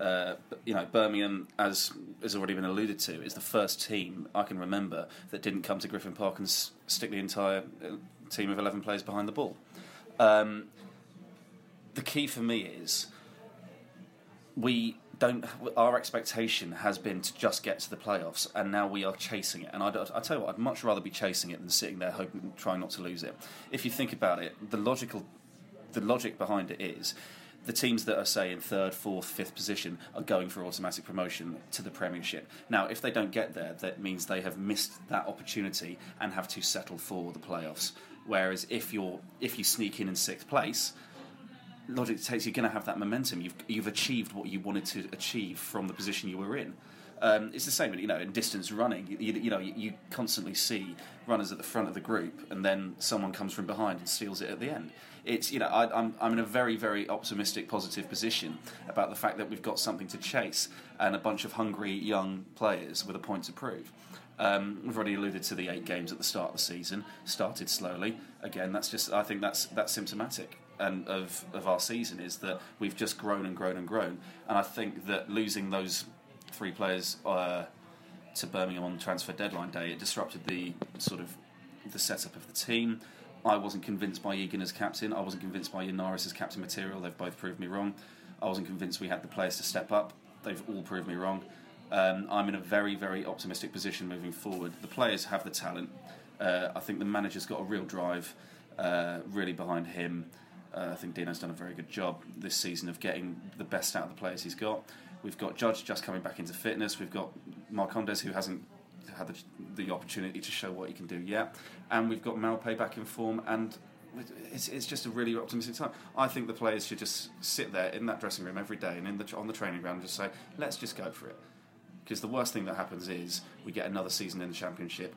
S3: Uh, you know, Birmingham, as has already been alluded to, is the first team I can remember that didn't come to Griffin Park and s- stick the entire uh, team of 11 players behind the ball. Um, the key for me is we don't. Our expectation has been to just get to the playoffs, and now we are chasing it. And I, I tell you what, I'd much rather be chasing it than sitting there hoping, trying not to lose it. If you think about it, the logical, the logic behind it is. The teams that are, say, in third, fourth, fifth position are going for automatic promotion to the Premiership. Now, if they don't get there, that means they have missed that opportunity and have to settle for the playoffs. Whereas if you're if you sneak in in sixth place, logic takes you're going to have that momentum. You've you've achieved what you wanted to achieve from the position you were in. Um, it's the same, you know, in distance running. You, you, know, you, you, constantly see runners at the front of the group, and then someone comes from behind and steals it at the end. It's you know, I, I'm I'm in a very very optimistic, positive position about the fact that we've got something to chase and a bunch of hungry young players with a point to prove. Um, we've already alluded to the eight games at the start of the season. Started slowly. Again, that's just. I think that's that's symptomatic and of of our season is that we've just grown and grown and grown. And I think that losing those three players uh, to Birmingham on transfer deadline day it disrupted the sort of the setup of the team. I wasn't convinced by Egan as captain. I wasn't convinced by Yennaris as captain material. They've both proved me wrong. I wasn't convinced we had the players to step up. They've all proved me wrong. Um, I'm in a very, very optimistic position moving forward. The players have the talent. Uh, I think the manager's got a real drive, uh, really behind him. Uh, I think Dino's done a very good job this season of getting the best out of the players he's got. We've got Judge just coming back into fitness. We've got Marcondes who hasn't had the, the opportunity to show what he can do yet, and we've got Maupay back in form and it's, it's just a really optimistic time. I think the players should just sit there in that dressing room every day and in the, on the training ground and just say, let's just go for it. Because the worst thing that happens is we get another season in the championship.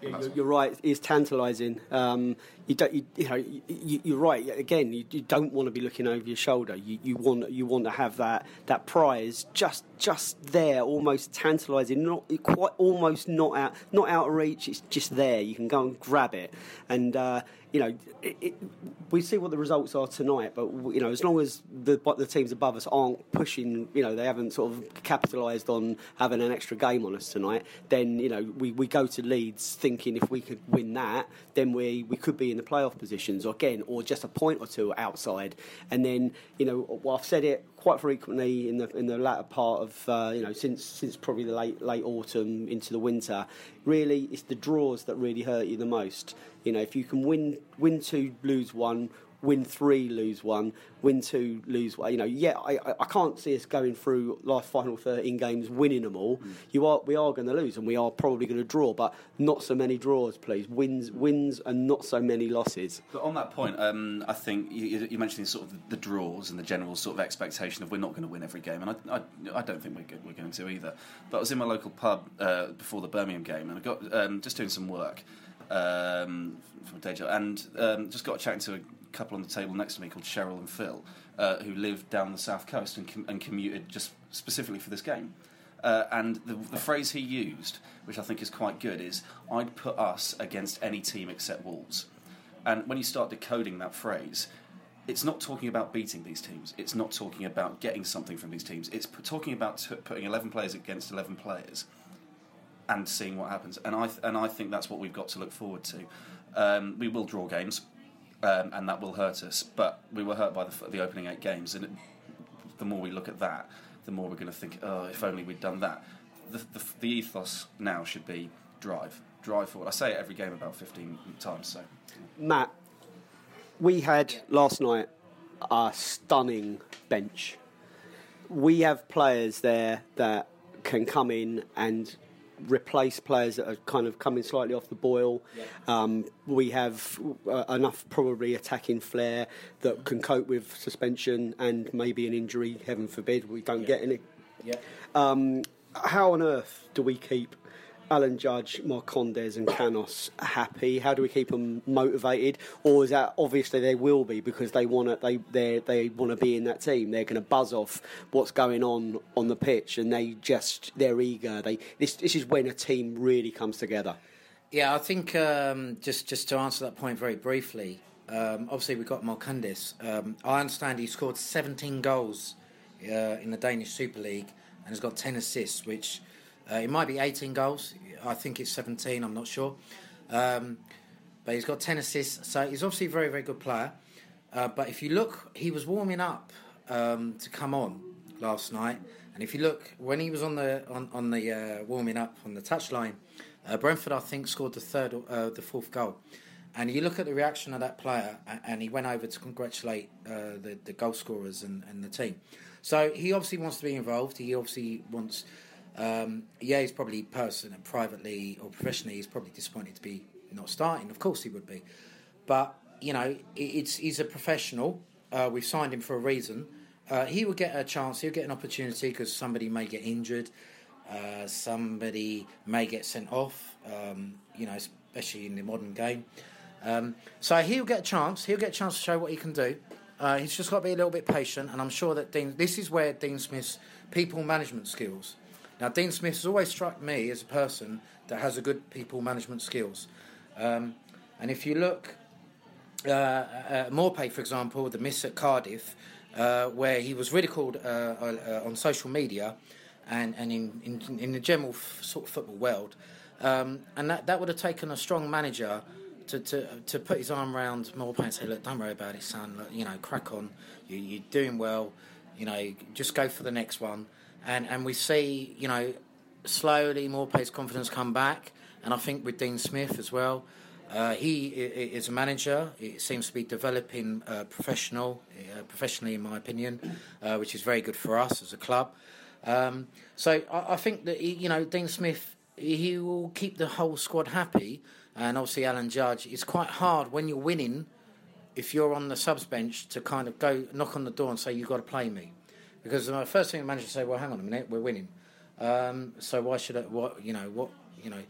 S1: Yeah, you're, you're, right. It's tantalising. Um, you don't. You, you know. You, are right. Again, you, you, don't want to be looking over your shoulder. You, you want. You want to have that that prize just just there, almost tantalising. Not quite. Almost not out. Not out of reach. It's just there. You can go and grab it. And uh, you know, it, it, we see what the results are tonight. But you know, as long as the the teams above us aren't pushing, you know, they haven't sort of capitalised on having an extra game on us tonight. Then you know, we, we go to Leeds thinking if we could win that, then we we could be in the playoff positions again, or just a point or two outside. And then you know, well, I've said it quite frequently in the in the latter part of uh, you know since since probably the late late autumn into the winter. Really, it's the draws that really hurt you the most. You know, if you can win win two, lose one, win three, lose one, win two, lose one. You know, yeah, I, I can't see us going through last final 13 games winning them all. Mm. You are, we are going to lose, and we are probably going to draw, but not so many draws, please. Wins, wins, and not so many losses.
S3: But on that point, um, I think you, you, mentioned sort of the draws and the general sort of expectation of we're not going to win every game, and I, I, I don't think we're, we're going to either. But I was in my local pub uh, before the Birmingham game, and I got um, just doing some work. Um, from day job, and um, just got chatting to a couple on the table next to me called Cheryl and Phil, uh, who lived down the south coast and, com- and commuted just specifically for this game. Uh, and the, the, phrase he used, which I think is quite good, is I'd put us against any team except Wolves. And when you start decoding that phrase, it's not talking about beating these teams. It's not talking about getting something from these teams. It's p- talking about t- putting 11 players against 11 players and seeing what happens. And I, th- and I think that's what we've got to look forward to. Um, we will draw games um, and that will hurt us. But we were hurt by the, the opening eight games, and it, the more we look at that, the more we're going to think, oh, if only we'd done that. The, the, the, ethos now should be drive, drive forward. I say it every game about 15 times. So,
S1: Matt, we had last night a stunning bench. We have players there that can come in and replace players that are kind of coming slightly off the boil. Yeah. Um, we have uh, enough probably attacking flair that can cope with suspension and maybe an injury. Heaven forbid we don't yeah. get any. Yeah. Um, how on earth do we keep Alan Judge, Marcondes, and Canos happy? How do we keep them motivated? Or is that obviously they will be because they want to they they they want to be in that team. They're going to buzz off what's going on on the pitch, and they just they're eager. They this this is when a team really comes together.
S2: Yeah, I think um, just just to answer that point very briefly. Um, obviously, we've got Marcondes. Um, I understand he scored 17 goals uh, in the Danish Super League and has got 10 assists, which uh, it might be 18 goals. I think it's 17. I'm not sure. Um, but he's got 10 assists. So he's obviously a very, very good player. Uh, but if you look, he was warming up um, to come on last night. And if you look, when he was on the on, on the uh, warming up on the touchline, uh, Brentford I think scored the third, uh, the fourth goal. And you look at the reaction of that player, and he went over to congratulate uh, the, the goal scorers and, and the team. So he obviously wants to be involved. He obviously wants. Um, yeah, he's probably personally, privately or professionally, he's probably disappointed to be not starting. Of course, he would be. But you know, it's he's a professional. Uh, we've signed him for a reason. Uh, he will get a chance. He'll get an opportunity because somebody may get injured. Uh, somebody may get sent off. Um, you know, especially in the modern game. Um, so he'll get a chance. He'll get a chance to show what he can do. Uh, he's just got to be a little bit patient, and I'm sure that Dean. This is where Dean Smith's people management skills. Now, Dean Smith has always struck me as a person that has a good people management skills. Um, and if you look, uh, uh, Maupay, for example, the miss at Cardiff, uh, where he was ridiculed uh, uh, on social media and, and in, in, in the general f- sort of football world. Um, and that, that would have taken a strong manager to, to, to put his arm around Maupay and say, look, don't worry about it, son. Look, you know, crack on. You, you're doing well. You know, just go for the next one. And, and we see, you know, slowly Maupay's confidence come back. And I think with Dean Smith as well, uh, he is a manager. It seems to be developing uh, professional, uh, professionally, in my opinion, uh, which is very good for us as a club. Um, so I, I, think that he, you know Dean Smith, he will keep the whole squad happy, and obviously Alan Judge. It's quite hard when you're winning, if you're on the subs bench, to kind of go knock on the door and say you've got to play me, because the first thing the manager say, well, hang on a minute, we're winning. Um, so why should I? What you know? What you know?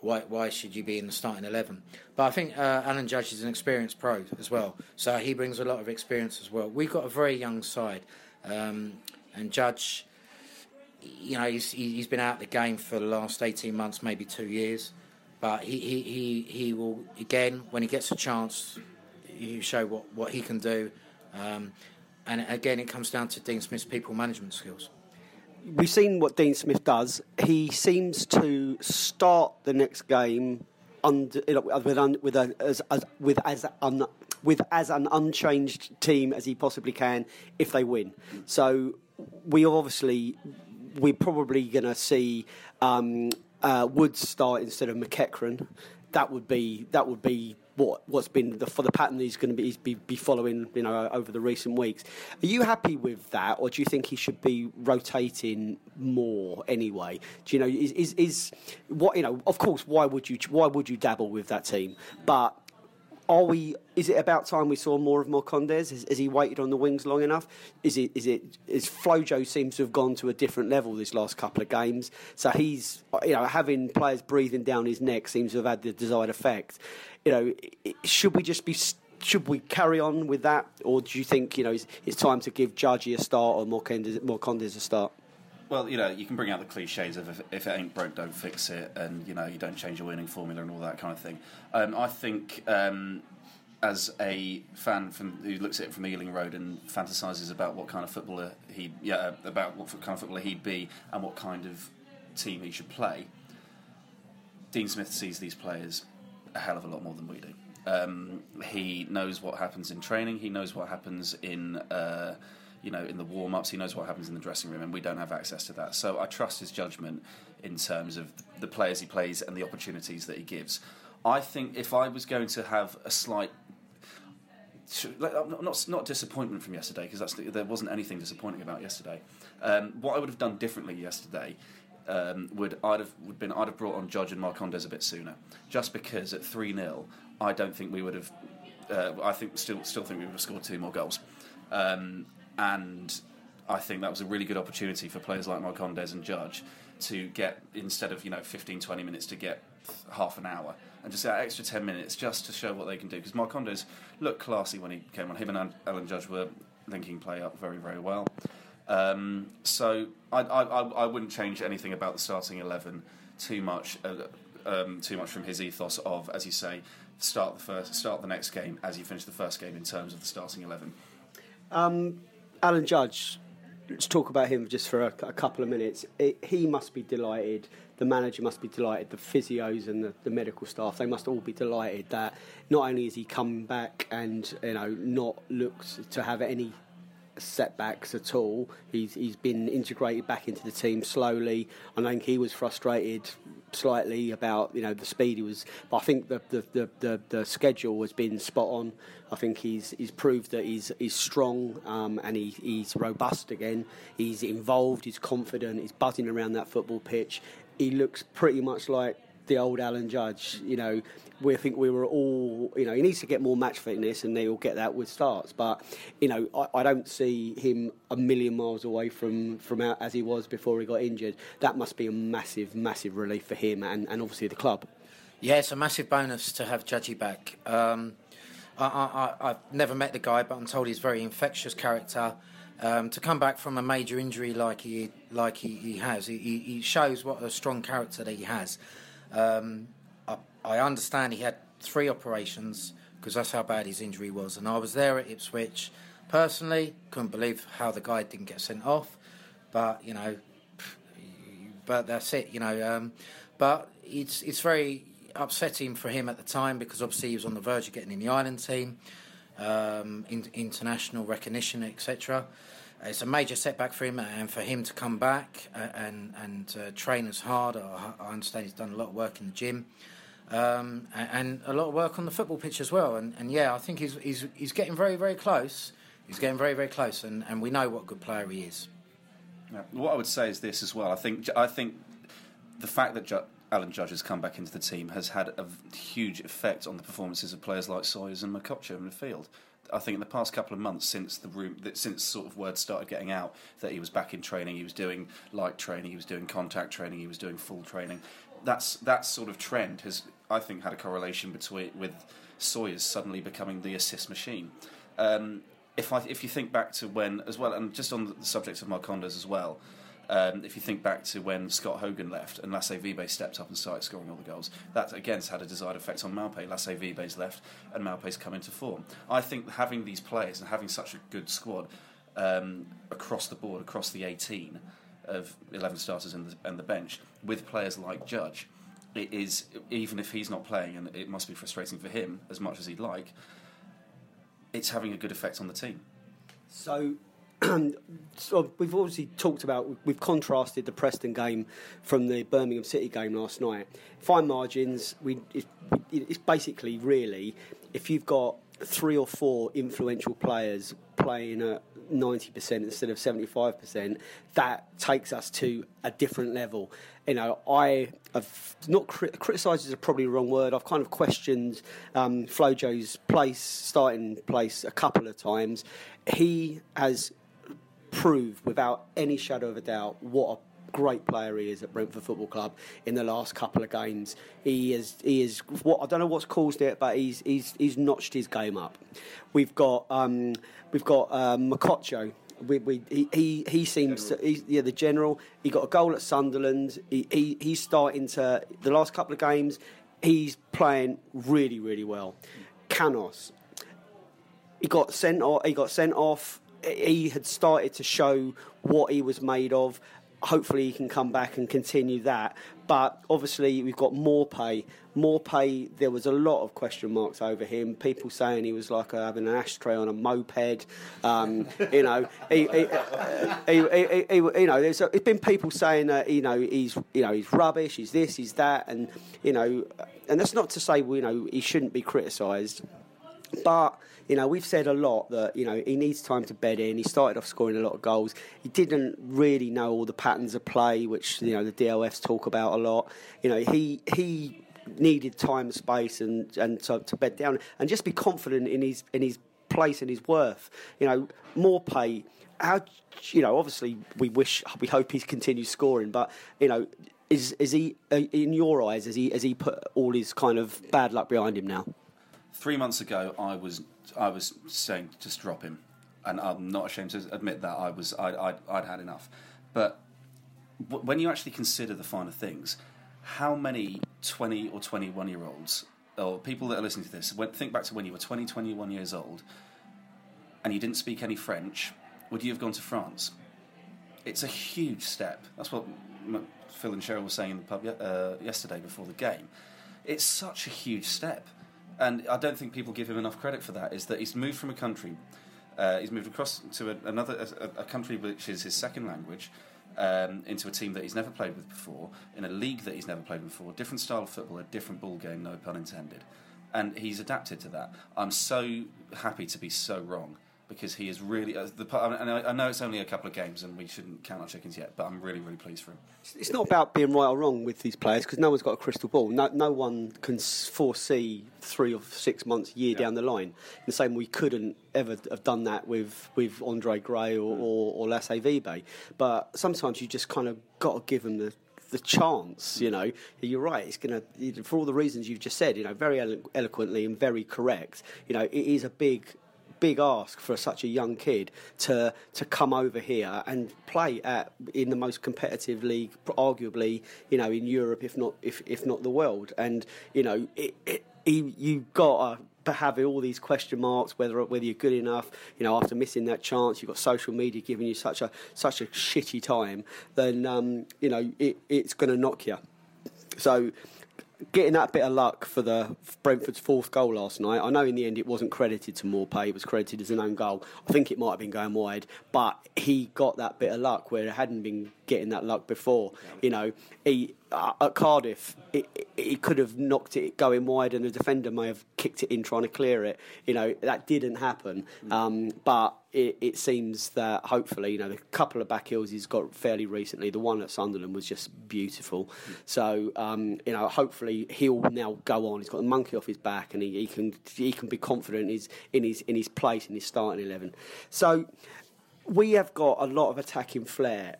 S2: why, why should you be in the starting 11? But I think uh, Alan Judge is an experienced pro as well, so he brings a lot of experience as well. We've got a very young side, um, and Judge, you know, he's, he's been out of the game for the last 18 months, maybe two years, but he, he, he, he will, again, when he gets a chance, you show what, what he can do. Um, and again, it comes down to Dean Smith's people management skills
S1: we've seen what Dean Smith does. He seems to start the next game under, with, un, with, a, as, as, with as un, with as an unchanged team as he possibly can if they win. So we obviously we're probably going to see um, uh, Woods start instead of McEachran. That would be that would be what what's been the, for the pattern he's going to be, be, be following, you know, over the recent weeks. Are you happy with that, or do you think he should be rotating more anyway? Do you know is is, is what you know? Of course, why would you why would you dabble with that team? But are we? Is it about time we saw more of Marcondes? Has, has, he waited on the wings long enough? Is it? Is it? Is Flojo seems to have gone to a different level this last couple of games? So he's, you know, having players breathing down his neck seems to have had the desired effect. You know, should we just be? Should we carry on with that, or do you think you know it's, it's time to give Judgy a start or Marcondes, Marcondes a start?
S3: Well, you know, you can bring out the cliches of if, if, it ain't broke, don't fix it, and you know, you don't change your winning formula and all that kind of thing. Um, I think um, as a fan from, who looks at it from Ealing Road and fantasises about what kind of footballer he, yeah, about what kind of footballer he'd be and what kind of team he should play, Dean Smith sees these players a hell of a lot more than we do. Um, he knows what happens in training. He knows what happens in. Uh, you know, in the warm ups. He knows what happens in the dressing room, and we don't have access to that. So I trust his judgment in terms of the players he plays and the opportunities that he gives. I think if I was going to have a slight not not disappointment from yesterday because there wasn't anything disappointing about yesterday. Um, what I would have done differently yesterday um, would I'd have would been I'd have brought on Judge and Marcondes a bit sooner, just because at three 0 I don't think we would have. Uh, I think still still think we would have scored two more goals. Um, and I think that was a really good opportunity for players like Marcondes and Judge to get instead of you know 15 20 minutes to get half an hour and just that extra 10 minutes just to show what they can do because Marcondes looked classy when he came on him and Alan Judge were linking play up very very well um, so I, I, I, wouldn't change anything about the starting 11 too much uh, um, too much from his ethos of as you say start the first start the next game as you finish the first game in terms of the starting 11
S1: um, Alan Judge, let's talk about him just for a, a couple of minutes. It, he must be delighted. The manager must be delighted. The physios and the, the, medical staff, they must all be delighted that not only has he come back and you know not looked to have any setbacks at all. He's he's been integrated back into the team slowly. I think he was frustrated slightly about you know the speed he was, but I think the the, the, the, the schedule has been spot on. I think he's he's proved that he's he's strong um, and he, he's robust again. He's involved. He's confident. He's buzzing around that football pitch. He looks pretty much like the old Alan Judge. You know, we think we were all, you know, he needs to get more match fitness and they'll get that with starts. But, you know, I, I don't see him a million miles away from, from out as he was before he got injured. That must be a massive, massive relief for him and, and obviously the club.
S2: Yeah, it's a massive bonus to have Judgy back. Um, I, I've never met the guy, but I'm told he's a very infectious character. Um, to come back from a major injury like he like he, he has, he, he shows what a strong character that he has. Um, I, I, understand he had three operations because that's how bad his injury was, and I was there at Ipswich. Personally, couldn't believe how the guy didn't get sent off, but you know, but that's it, you know. Um, but it's it's very upsetting for him at the time because obviously he was on the verge of getting in the Ireland team, um, in, international recognition, etc. It's a major setback for him, and for him to come back and and uh, train as hard. I, understand he's done a lot of work in the gym, um, and, and, a lot of work on the football pitch as well. And, and yeah, I think he's, he's he's getting very very close. He's getting very very close, and, and we know what good player he is.
S3: Yeah. What I would say is this as well. I think I think the fact that Ju- Alan Judge has come back into the team has had a huge effect on the performances of players like Sawyers and Mokotjo in the field. I think in the past couple of months since the room, since sort of word started getting out that he was back in training, he was doing light training, he was doing contact training, he was doing full training. That's that sort of trend has, I think, had a correlation between with Sawyers suddenly becoming the assist machine. Um, if I, if you think back to when as well, and just on the subject of Marcondes as well, um, if you think back to when Scott Hogan left and Lasse Vibe stepped up and started scoring all the goals, that again has had a desired effect on Maupay. Lasse Vibe's left and Maupay's come into form. I think having these players and having such a good squad um, across the board, across the 18 of 11 starters and the, and the bench, with players like Judge, it is, even if he's not playing, and it must be frustrating for him as much as he'd like, it's having a good effect on the team.
S1: So *clears throat* so we've obviously talked about, we've contrasted the Preston game from the Birmingham City game last night. Fine margins, we, it's basically really, if you've got three or four influential players playing at 90% instead of 75%, that takes us to a different level. You know, I have not crit- criticised is probably the wrong word. I've kind of questioned um, Flojo's place, starting place, a couple of times. He has proved without any shadow of a doubt what a great player he is at Brentford Football Club in the last couple of games. He is he is what I don't know what's caused it, but he's he's he's notched his game up. We've got um, we've got um, Mokotjo. We, we, he, he, he seems to, yeah the general he got a goal at Sunderland he, he he's starting to the last couple of games he's playing really really well Canos he got sent off he got sent off he had started to show what he was made of. Hopefully, he can come back and continue that. But obviously, we've got Maupay. More pay. There was a lot of question marks over him. People saying he was like having an ashtray on a moped. Um, *laughs* you know, he, he, he, he, you know, there's, there's been people saying that you know he's you know he's rubbish. He's this. He's that. And you know, and that's not to say you know he shouldn't be criticised, but you know, we've said a lot that, you know, he needs time to bed in. He started off scoring a lot of goals. He didn't really know all the patterns of play, which, you know, the DLFs talk about a lot. You know, he he needed time, and space, and, and to, to bed down and just be confident in his in his place and his worth. You know, Maupay. How you know? Obviously, we wish, we hope he continues scoring, but you know, is is he uh, in your eyes? Has he has he put all his kind of bad luck behind him now?
S3: Three months ago, I was I was saying just drop him, and I'm not ashamed to admit that I was I, I'd, I'd had enough. But w- when you actually consider the finer things, how many 20 or 21 year olds or people that are listening to this, when, think back to when you were 20, 21 years old, and you didn't speak any French, would you have gone to France? It's a huge step. That's what Phil and Cheryl were saying in the pub uh, yesterday before the game. It's such a huge step and I don't think people give him enough credit for that. Is that he's moved from a country Uh, he's moved across to a, another a, a country which is his second language. Um, into a team that he's never played with before, in a league that he's never played before, different style of football, a different ball game, no pun intended. And he's adapted to that. I'm so happy to be so wrong because he is really. Uh, the, and I, I know it's only a couple of games and we shouldn't count our chickens yet, but I'm really, really pleased for him.
S1: It's not about being right or wrong with these players because no one's got a crystal ball. No, no one can foresee three or six months, a year down the line. In the same we couldn't ever have done that with, with Andre Gray or, or, or Lasse Vibe. But sometimes you just kind of got to give them the the chance, you know, you're right. It's going to, for all the reasons you've just said, you know, very elo- eloquently and very correct. You know, it is a big big ask for such a young kid to to come over here and play at in the most competitive league, arguably, you know, in Europe, if not if if not the world. And you know, it, it, you got to have all these question marks whether whether you're good enough. You know, after missing that chance, you've got social media giving you such a such a shitty time. Then um, you know it, it's going to knock you. So getting that bit of luck for the Brentford's fourth goal last night. I know in the end it wasn't credited to Maupay; it was credited as an own goal. I think it might have been going wide, but he got that bit of luck where it hadn't been getting that luck before. You know, he uh, at Cardiff, he could have knocked it going wide, and the defender may have kicked it in trying to clear it. You know, that didn't happen, um, but. It, it, seems that hopefully, you know, the couple of back heels he's got fairly recently, the one at Sunderland was just beautiful. So, um, you know, hopefully he'll now go on. He's got the monkey off his back, and he, he can he can be confident in his in his in his place in his starting eleven. So, we have got a lot of attacking flair.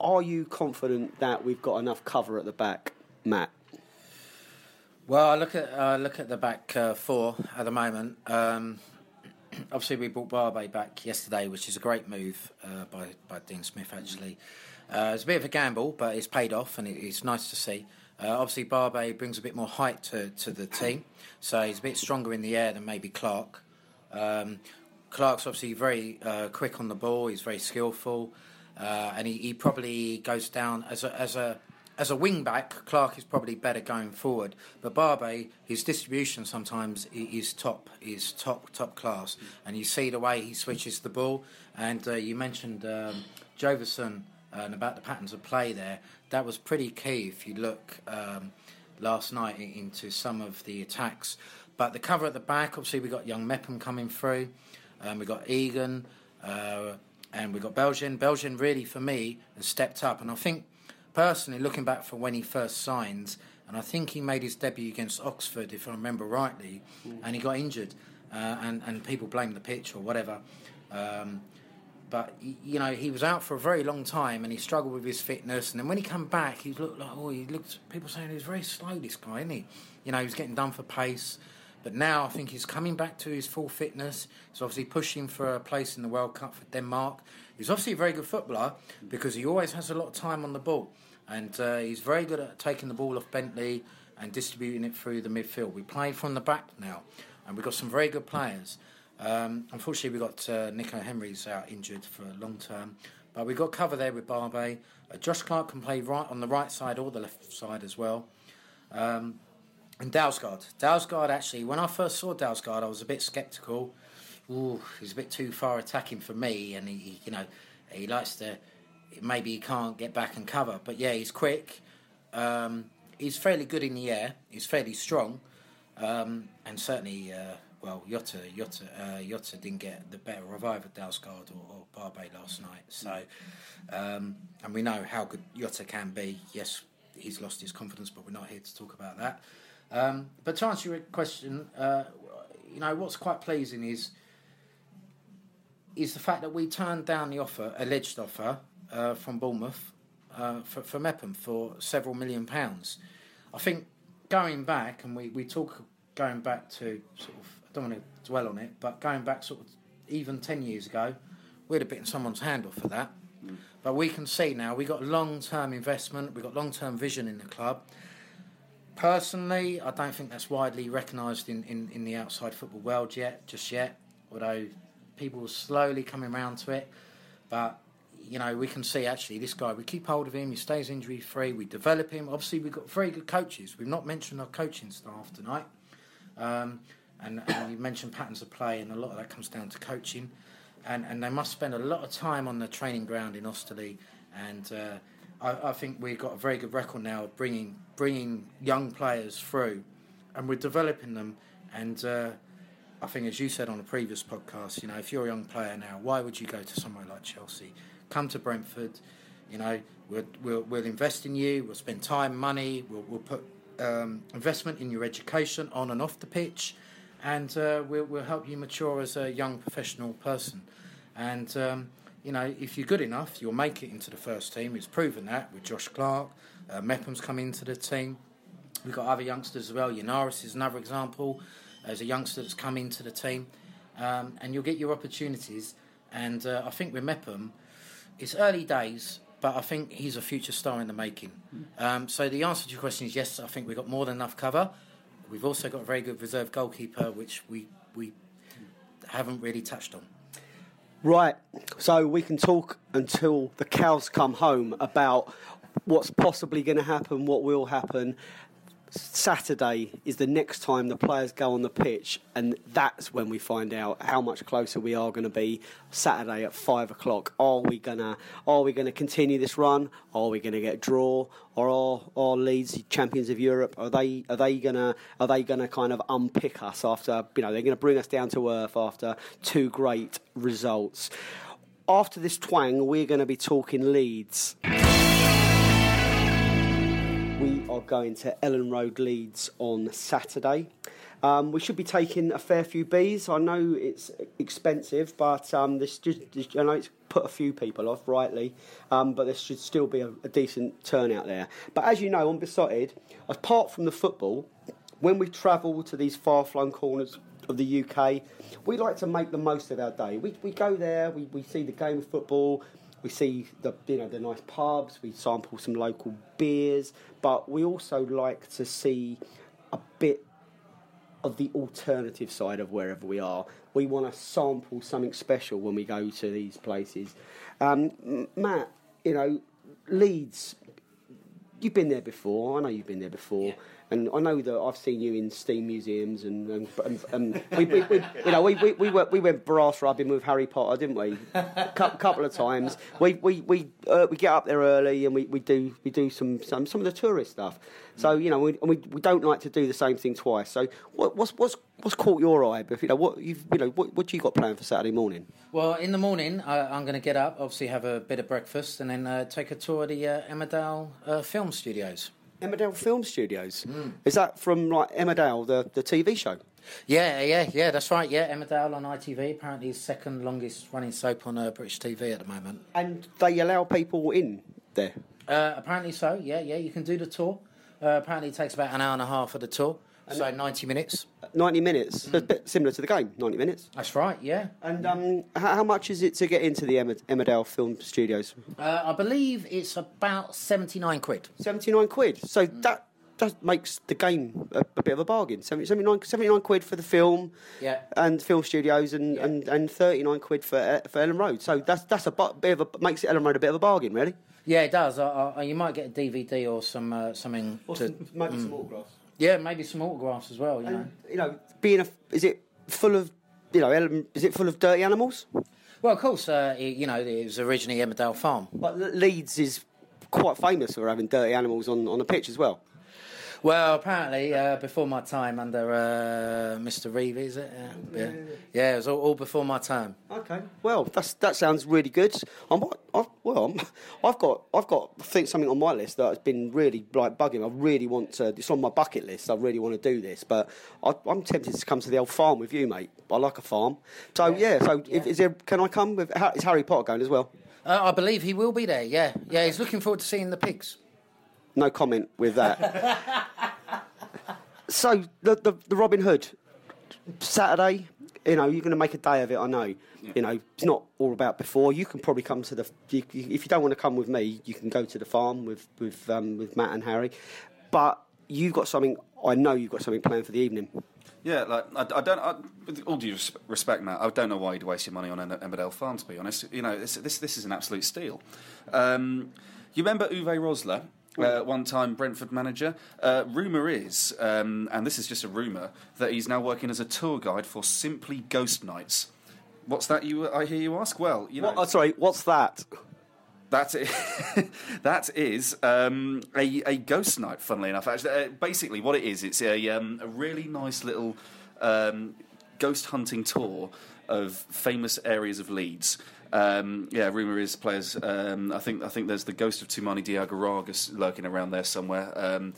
S1: Are you confident that we've got enough cover at the back, Matt?
S2: Well, I look at uh, look at the back uh, four at the moment. Um, *clears throat* obviously, we brought Barbet back yesterday, which is a great move uh, by by Dean Smith. Actually, uh, it's a bit of a gamble, but it's paid off, and it, it's nice to see. Uh, obviously, Barbet brings a bit more height to, to the team, so he's a bit stronger in the air than maybe Clarke. Um, Clarke's obviously very uh, quick on the ball. He's very skillful, uh, and he, he, probably goes down as a as a as a wing back. Clarke is probably better going forward, but Barbet, his distribution sometimes is top is top top class, and you see the way he switches the ball. And uh, you mentioned um, Jozefzoon and about the patterns of play there. That was pretty key if you look um, last night into some of the attacks. But the cover at the back, obviously, we got young Mepham coming through. Um, we got Egan, uh, and we got Bjelland. Bjelland really, for me, has stepped up, and I think personally, looking back from when he first signed, and I think he made his debut against Oxford, if I remember rightly, mm. and he got injured, uh, and and people blame the pitch or whatever. Um, but you know he was out for a very long time and he struggled with his fitness. And then when he came back, he looked like oh he looked. People saying he was very slow. This guy, isn't he? You know he was getting done for pace. But now I think he's coming back to his full fitness. He's obviously pushing for a place in the World Cup for Denmark. He's obviously a very good footballer because he always has a lot of time on the ball. And uh, he's very good at taking the ball off Bentley and distributing it through the midfield. We play from the back now, and we've got some very good players. Um, unfortunately, we've got uh, Rico Henry's out injured for a long term. But we've got cover there with Barbet. Uh, Josh Clarke can play right on the right side or the left side as well. Um, and Dalsgaard. Dalsgaard, actually, when I first saw Dalsgaard, I was a bit sceptical. Ooh, he's a bit too far attacking for me, and he, he, you know, he likes to. Maybe he can't get back and cover, but yeah, he's quick. Um, he's fairly good in the air. He's fairly strong, um, and certainly, uh, well, Jota, Jota, uh, Jota didn't get the better of Dalsgaard or, or Barbet last night. So, um, and we know how good Jota can be. Yes, he's lost his confidence, but we're not here to talk about that. Um, but to answer your question, uh, you know what's quite pleasing is is the fact that we turned down the offer, alleged offer uh, from Bournemouth uh, for, for Mepham for several million pounds. I think going back, and we, we talk going back to sort of, I don't want to dwell on it, but going back sort of even 10 years ago, we'd have bitten someone's hand off for that. Mm. But we can see now we've got long term investment, we've got long term vision in the club. Personally, I don't think that's widely recognised in, in, in the outside football world yet, just yet, although people are slowly coming around to it. But, you know, we can see actually this guy, we keep hold of him, he stays injury free, we develop him. Obviously, we've got very good coaches. We've not mentioned our coaching staff tonight. Um, and, and you mentioned patterns of play, and a lot of that comes down to coaching. and, and they must spend a lot of time on the training ground in Osterley. And uh, I, I think we've got a very good record now of bringing bringing young players through, and we're developing them. And uh, I think, as you said on a previous podcast, you know, if you're a young player now, why would you go to somewhere like Chelsea? Come to Brentford. You know, we'll, we'll, we'll invest in you. We'll spend time, money. We'll, we'll put um, investment in your education on and off the pitch, and uh, we'll, we'll help you mature as a young professional person. And um, you know, if you're good enough, you'll make it into the first team. It's proven that with Josh Clarke. Uh, Mepham's come into the team. We've got other youngsters as well. Yennaris is another example as a youngster that's come into the team. Um, and you'll get your opportunities. And uh, I think with Mepham, it's early days, but I think he's a future star in the making. Um, so the answer to your question is yes, I think we've got more than enough cover. We've also got a very good reserve goalkeeper, which we, we haven't really touched on.
S1: Right, so we can talk until the cows come home about what's possibly going to happen, what will happen. Saturday is the next time the players go on the pitch, and that's when we find out how much closer we are going to be. Saturday at five o'clock. Are we gonna Are we gonna continue this run? Are we going to get a draw? Or are, are Leeds champions of Europe? Are they Are they gonna Are they gonna kind of unpick us after you know they're going to bring us down to earth after two great results? After this twang, we're going to be talking Leeds going to Elland Road Leeds on Saturday. Um, we should be taking a fair few bees. I know it's expensive, but um, this just, I know it's put a few people off, rightly, um, but there should still be a, a, decent turnout there. But as you know, on Beesotted, apart from the football, when we travel to these far-flung corners of the UK, we like to make the most of our day. We, we go there, we, we see the game of football, we see the you know the nice pubs, we sample some local beers, but we also like to see a bit of the alternative side of wherever we are. We want to sample something special when we go to these places. Um, Matt, you know, Leeds. You've been there before. I know you've been there before. Yeah. And I know that I've seen you in steam museums, and, and, and, and we, we, we, you know, we, we, we, went, we went brass rubbing with Harry Potter, didn't we? A couple of times. We, we, we, uh, we get up there early and we, we do, we do some, some, some of the tourist stuff. So, you know, we, we, we don't like to do the same thing twice. So, what, what's, what's, what's caught your eye? You know, what, you've, you know, what, what you got planned for Saturday morning?
S2: Well, in the morning, I, am going to get up, obviously have a bit of breakfast, and then uh, take a tour of the uh, Emmerdale uh, Film Studios.
S1: Emmerdale Film Studios. Mm. Is that from like Emmerdale, the, the TV show?
S2: Yeah, yeah, yeah, that's right. Yeah, Emmerdale on ITV. Apparently, is second longest running soap on uh, British TV at the moment.
S1: And they allow people in there.
S2: Uh, apparently so. Yeah, yeah. You can do the tour. Uh, apparently, it takes about an hour and a half for the tour. And so 90 minutes.
S1: 90 minutes. Mm. A bit similar to the game, 90 minutes.
S2: That's right, yeah.
S1: And um, how, how, much is it to get into the Emmerdale Film Studios?
S2: Uh, I believe it's about 79 quid.
S1: 79 quid. So mm. that that makes the game a, a, bit of a bargain. 79, 79 quid for the film,
S2: yeah.
S1: and film studios, and, yeah. and, and thirty nine quid for uh, for Elland Road. So that's that's a bit of a makes Elland Road a bit of a bargain, really.
S2: Yeah, it does. Uh, you might get a DVD or some uh, something.
S1: Or to, some, maybe mm. some autographs.
S2: Yeah, maybe some autographs as well. You and, know,
S1: you know, being a is it full of you know is it full of dirty animals?
S2: Well, of course, uh, it, you know it was originally Emmerdale Farm.
S1: But Leeds is quite famous for having dirty animals on on the pitch as well.
S2: Well, apparently, uh, before my time under uh, Mr. Revie, is it? Yeah, yeah. yeah it was all, all, before my time.
S1: Okay. Well, that's that sounds really good. I'm, *laughs* I've, well, i have got I've got I think something on my list that has been really like bugging. I really want to. It's on my bucket list. I really want to do this, but I, am tempted to come to the old farm with you, mate. I like a farm. So yeah. yeah so if, is there? Can I come with? Is Harry Potter going as well?
S2: Uh, I believe he will be there. Yeah, yeah. He's looking forward to seeing the pigs
S1: no comment with that. *laughs* so the, the, the Robin Hood Saturday, you know, you're going to make a day of it. I know. Yeah. You know, it's not all about before. You can probably come to the. You, if you don't want to come with me, you can go to the farm with with um, with Matt and Harry. But you've got something. I know you've got something planned for the evening.
S3: Yeah, like I, I don't. I, with all due respect, Matt, I don't know why you'd waste your money on Emmerdale Farm. To be honest, you know, this this, this is an absolute steal. Um, you remember Uwe Rosler? Uh, one time Brentford manager. Uh, rumour is, um, and this is just a rumour, that he's now working as a tour guide for Simply Ghost Nights. What's that? You, I hear you ask. Well, you know.
S1: What, oh, sorry, what's that?
S3: That is, *laughs* that is um, a, a ghost night. Funnily enough, actually, uh, basically what it is, it's a, um, a really nice little um, ghost hunting tour of famous areas of Leeds. Um, yeah, rumor is players. Um, I think I think there's the ghost of Toumani Diagouraga lurking around there somewhere. Um,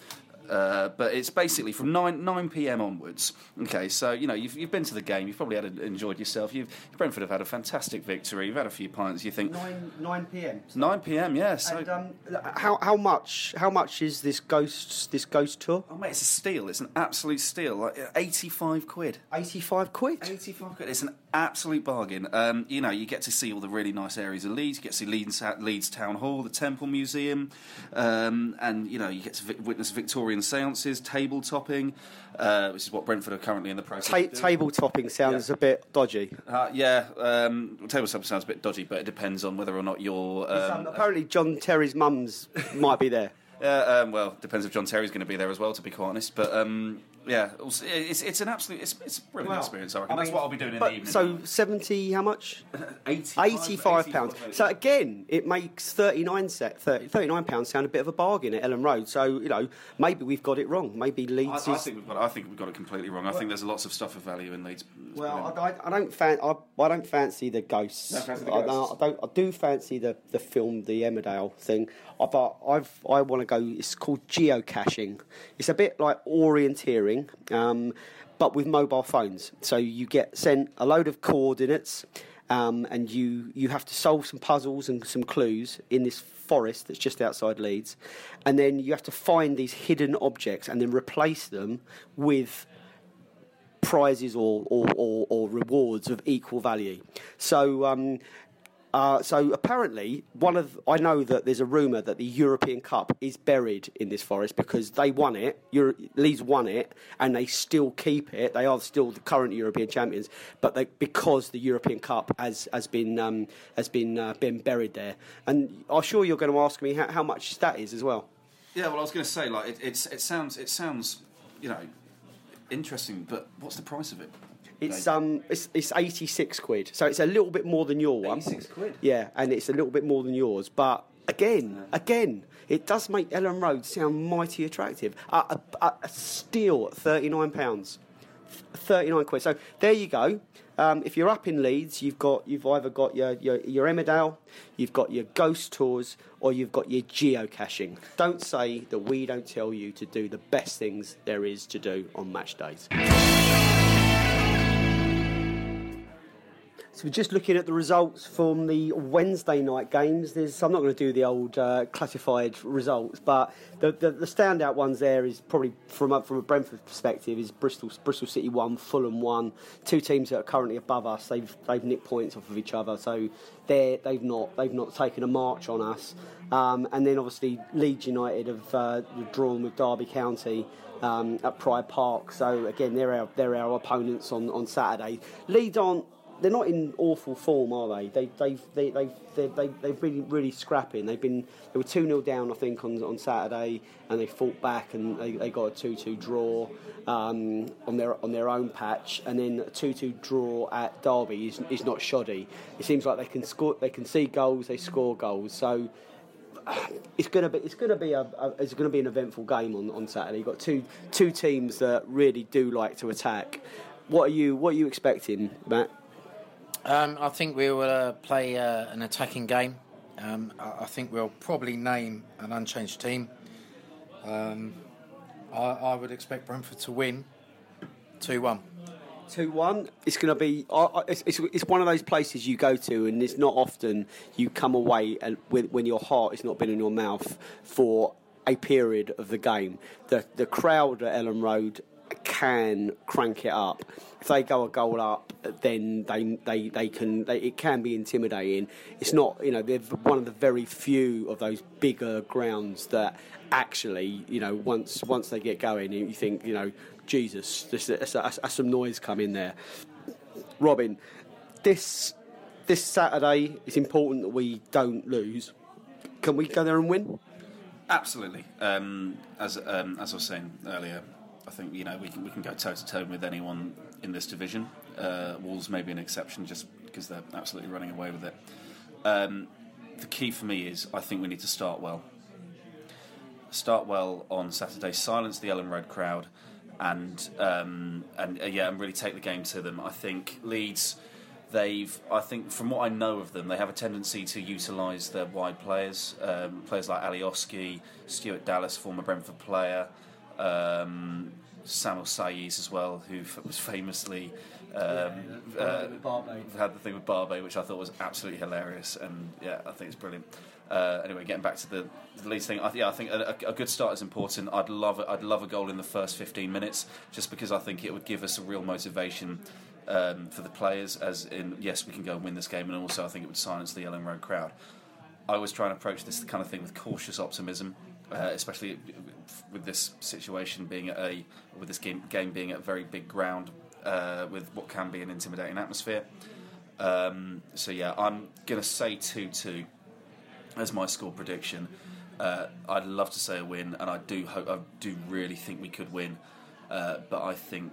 S3: uh, but it's basically from 9, 9 p.m. onwards. Okay, so you know you've, you've been to the game, you've probably had a, enjoyed yourself. You've Brentford have had a fantastic victory. You've had a few pints. You think
S1: 9, 9 p.m.
S3: 9 p.m. Yeah. So
S1: um, how how much how much is this ghost this ghost tour?
S3: Oh mate, it's a steal. It's an absolute steal. Like uh, eighty-five quid.
S1: Eighty-five quid.
S3: Eighty-five quid. It's an absolute bargain. Um, you know, you get to see all the really nice areas of Leeds. You get to see Leeds, Leeds Town Hall, the Temple Museum, um, and you know you get to vi- witness Victorian seances, table topping, uh, which is what Brentford are currently in the process.
S1: Ta- table topping sounds a bit dodgy.
S3: Uh, yeah, um, table topping sounds a bit dodgy, but it depends on whether or not you're. Um,
S1: Apparently, John Terry's mum's might be there. *laughs*
S3: Yeah, um, well, depends if John Terry's going to be there as well, to be quite honest. But um, yeah, it's, it's an absolute, it's, it's a brilliant experience. I reckon
S1: I
S3: that's
S1: mean,
S3: what I'll be doing in the evening.
S1: So seventy, how much? *laughs*
S3: 85,
S1: 85 pounds. So again, it makes 39 set, 30, 39 pounds sound a bit of a bargain at Elland Road. So you know, maybe we've got it wrong. Maybe
S3: I,
S1: Leeds
S3: I
S1: is.
S3: think we've got, I think we've got it completely wrong. I think there's lots of stuff of value in Leeds.
S1: Well. I, I, I don't fan, I, I don't fancy the ghosts.
S3: Don't fancy the
S1: I. I don't. I do fancy the, the film, the Emmerdale thing. But I've I want to go. It's called geocaching. It's a bit like orienteering, um, but with mobile phones. So you get sent a load of coordinates, um, and you you have to solve some puzzles and some clues in this forest that's just outside Leeds, and then you have to find these hidden objects and then replace them with prizes or, or, or, or rewards of equal value. So, um, uh, so apparently, one of I know that there's a rumor that the European Cup is buried in this forest because they won it. Euro- Leeds won it, and they still keep it. They are still the current European champions, but they, because the European Cup has has been um, has been uh, been buried there. And I'm sure you're going to ask me how, how much that is as well.
S3: Yeah, well, I was going to say, like, it, it's, it sounds, it sounds, you know, interesting, but what's the price of it?
S1: It's um, it's, it's eighty six quid, so it's a little bit more than your one.
S3: 86 quid?
S1: Yeah, and it's a little bit more than yours, but again, again, it does make Elland Road sound mighty attractive. Uh, a, a, a steal at thirty nine pounds, thirty nine quid. So there you go. Um, if you're up in Leeds, you've got you've either got your, your your Emmerdale, you've got your ghost tours, or you've got your geocaching. Don't say that we don't tell you to do the best things there is to do on match days. So we're just looking at the results from the Wednesday night games. There's, I'm not going to do the old uh, classified results, but the, the, the standout ones there is probably from a, from a Brentford perspective is Bristol Bristol City one, Fulham one. Two teams that are currently above us. They've they've nicked points off of each other, so they they've not they've not taken a march on us. Um, and then obviously Leeds United have uh, drawn with Derby County. Um, at Pride Park, so again they're our, they're our opponents on, on Saturday. Leeds aren't they're not in awful form, are they? They they've they they they they they've really really scrapping. They've been they were two 0 down I think on on Saturday, and they fought back and they, they got a two two draw um, on their on their own patch, and then a two two draw at Derby is is not shoddy. It seems like they can score, they can see goals, they score goals. So it's gonna be it's gonna be a, a it's gonna be an eventful game on, on Saturday. You've got two two teams that really do like to attack. What are you what are you expecting, Matt?
S2: Um, I think we will uh, play uh, an attacking game. Um, I, I think we'll probably name an unchanged team. Um, I, I would expect Brentford to win 2 1.
S1: Two one. It's going to be. I- It's, it's, it's one of those places you go to, and it's not often you come away and with, when your heart has not been in your mouth for a period of the game. The the crowd at Elland Road can crank it up. If they go a goal up, then they they, they can. They, it can be intimidating. It's not. You know, they're one of the very few of those bigger grounds that actually, you know, once once they get going, you think, you know, Jesus, there's, there's, there's, there's some noise coming there. Robin, this this Saturday, it's important that we don't lose. Can we go there and win?
S3: Absolutely. Um, as um, as I was saying earlier, I think you know we can we can go toe to toe with anyone in this division. Uh, Wolves may be an exception, just because they're absolutely running away with it. Um, the key for me is I think we need to start well. Start well on Saturday. Silence the Elland Road crowd, and um, and uh, yeah, and really take the game to them. I think Leeds. They've, I think, from what I know of them, they have a tendency to utilise their wide players, um, players like Alioski, Stuart Dallas, former Brentford player, um, Samuel Saiz as well, who f- was famously um,
S1: Yeah,
S3: uh, had the thing with Barbet, which I thought was absolutely hilarious, and yeah, I think it's brilliant. Uh, anyway, getting back to the, the Leeds thing, I, yeah, I think a, a good start is important. I'd love. I'd love a goal in the first 15 minutes, just because I think it would give us a real motivation um, for the players. As in, yes, we can go and win this game, and also I think it would silence the Elland Road crowd. I always try and approach this kind of thing with cautious optimism, uh, especially with this situation being at a with this game, game being at a very big ground uh, with what can be an intimidating atmosphere. Um, so yeah, I'm to say two two as my score prediction. Uh, I'd love to say a win, and I do hope I do really think we could win, uh, but I think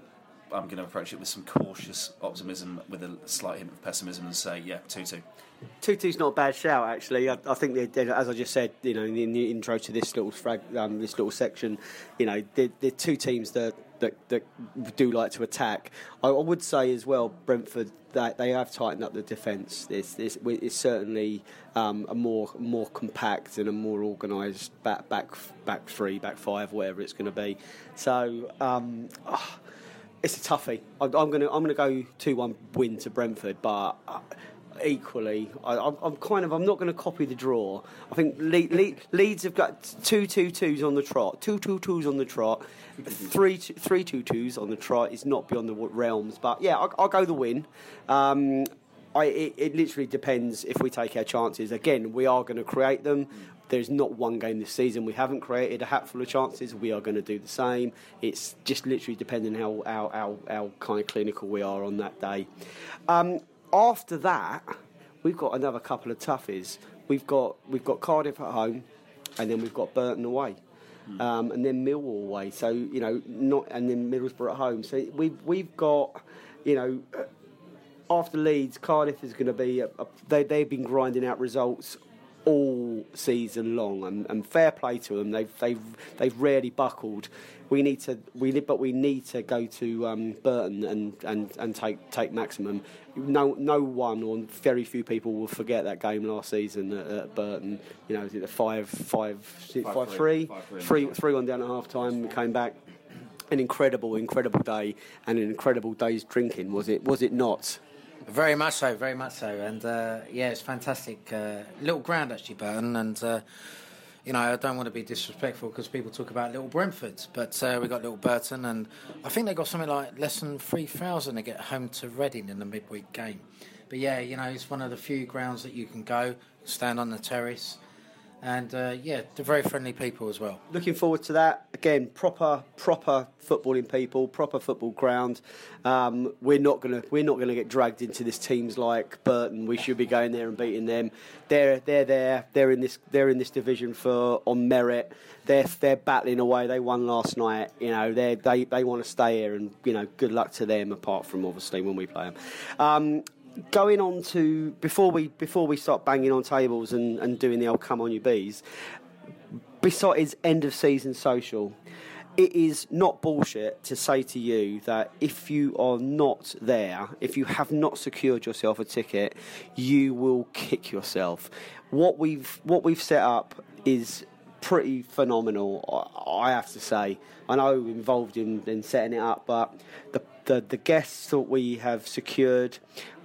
S3: I'm going to approach it with some cautious optimism, with a slight hint of pessimism, and say yeah, two two.
S1: Two two's not a bad shout actually. I, I think they, they, as I just said, you know, in the, in the intro to this little frag, um, this little section, you know, they're two teams that, that that do like to attack. I, I would say as well, Brentford that they have tightened up the defence. It's, it's, it's certainly um, a more more compact and a more organised back back back three, back five, whatever it's going to be. So. Um, ah, it's a toughie. I, I'm going to I'm going to go two one win to Brentford, but uh, equally, I, I'm, I'm kind of I'm not going to copy the draw. I think Le- Le- Leeds have got two two twos on the trot, two two twos on the trot, three two, three two twos on the trot is not beyond the realms. But yeah, I'll, I'll go the win. Um, I, it, it literally depends if we take our chances. Again, we are going to create them. There's not one game this season we haven't created a hatful of chances. We are going to do the same. It's just literally depending how how, how, how kind of clinical we are on that day. Um, after that, we've got another couple of toughies. We've got we've got Cardiff at home, and then we've got Burton away. Um, and then Millwall away, so you know, not and then Middlesbrough at home. So we've we've got, you know, after Leeds, Cardiff is going to be. A, a, they they've been grinding out results all season long, and, and fair play to them. They've they've they've rarely buckled. We need to we but we need to go to um, Burton and, and, and take take maximum. No no one or very few people will forget that game last season at, at Burton. You know, is it a five five five,
S3: Five three. Five three.
S1: three three one down at half time. We came back. An incredible, incredible day, and an incredible day's drinking. Was it? Was it not?
S2: Very much so, very much so, and uh, yeah, it's fantastic. Uh, little ground actually, Burton, and uh, you know I don't want to be disrespectful because people talk about Little Brentford, but uh, we got Little Burton, and I think they got something like less than three thousand to get home to Reading in the midweek game. But yeah, you know it's one of the few grounds that you can go, stand on the terrace, and uh, yeah, they're very friendly people as well.
S1: looking forward to that again. Proper, proper footballing people, proper football ground. Um, we're not gonna, we're not gonna get dragged into this teams like Burton. We should be going there and beating them. They're, they're there. They're in this, they're in this division for on merit. They're, they're battling away. They won last night. You know, they, they, want to stay here, and you know, good luck to them. Apart from obviously when we play them. Um, going on to before we before we start banging on tables and, and doing the old come on you bees besides end of season social, it is not bullshit to say to you that if you are not there, if you have not secured yourself a ticket, you will kick yourself. What we've what we've set up is pretty phenomenal, I have to say. I know involved in, in setting it up, but the, the the guests that we have secured,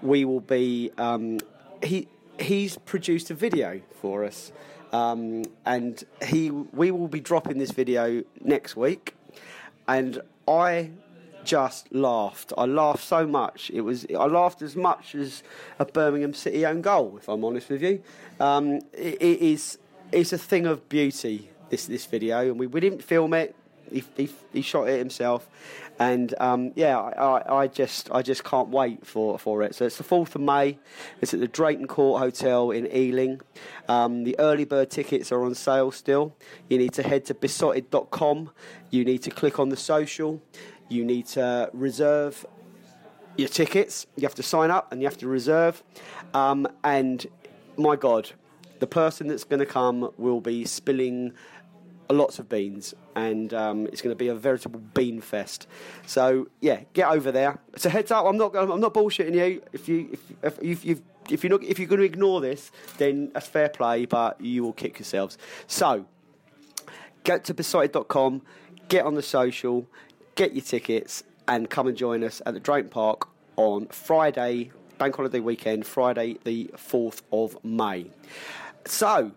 S1: we will be. Um, he he's produced a video for us. Um, and he, we will be dropping this video next week, and I just laughed. I laughed so much. It was I laughed as much as a Birmingham City own goal. If I'm honest with you, um, it, it is it's a thing of beauty. This this video, and we, we didn't film it. He, he, he shot it himself, and um, yeah, I, I, just I just can't wait for, for it. So it's the fourth of May. It's at the Drayton Court Hotel in Ealing. Um, the early bird tickets are on sale still. You need to head to beesotted.com. You need to click on the social. You need to reserve your tickets. You have to sign up and you have to reserve. Um, and my God, the person that's going to come will be spilling lots of beans, and um, it's going to be a veritable bean fest. So yeah, get over there. So heads up, I'm not I'm not bullshitting you. If you if if, you've if you're not if you're going to ignore this, then that's fair play, but you will kick yourselves. So get to beesotted.com, get on the social, get your tickets, and come and join us at the Drayton Park on Friday, Bank Holiday weekend, Friday the 4th of May. So,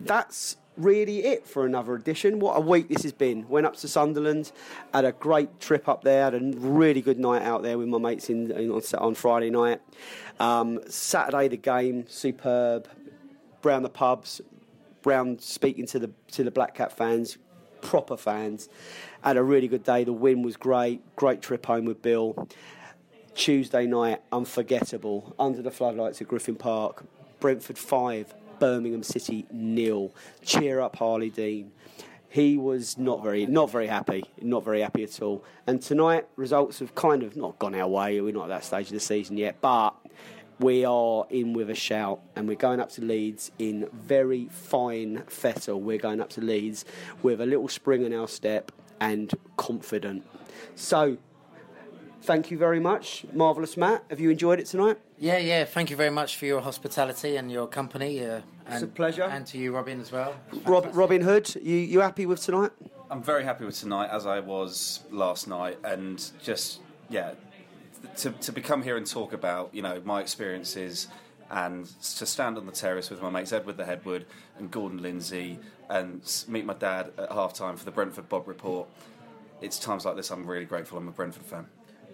S1: that's really it for another edition. What a week this has been. Went up to Sunderland, had a great trip up there, had a really good night out there with my mates in, in on, on, Friday night. Um, Saturday the game, superb. Brown the pubs, Brown speaking to the to the Black Cat fans, proper fans. Had a really good day. The win was great. Great trip home with Bill. Tuesday night, unforgettable. Under the floodlights at Griffin Park. Brentford five, Birmingham City nil. Cheer up, Harlee Dean. He was not very, not very happy, not very happy at all. And tonight, results have kind of not gone our way. We're not at that stage of the season yet, but we are in with a shout, and we're going up to Leeds in very fine fettle. We're going up to Leeds with a little spring in our step and confident. So, thank you very much, marvelous Matt. Have you enjoyed it tonight?
S2: Yeah, yeah. Thank you very much for your hospitality and your company. Uh, and,
S1: it's a pleasure.
S2: And to you, Robin, as well.
S1: Rob, Robin Hood, you you happy with tonight?
S3: I'm very happy with tonight, as I was last night, and just yeah, to to become here and talk about you know my experiences. And to stand on the terrace with my mates Edward the Headwood and Gordon Lindsay and meet my dad at half time for the Brentford Bob report. It's times like this I'm really grateful I'm a Brentford fan.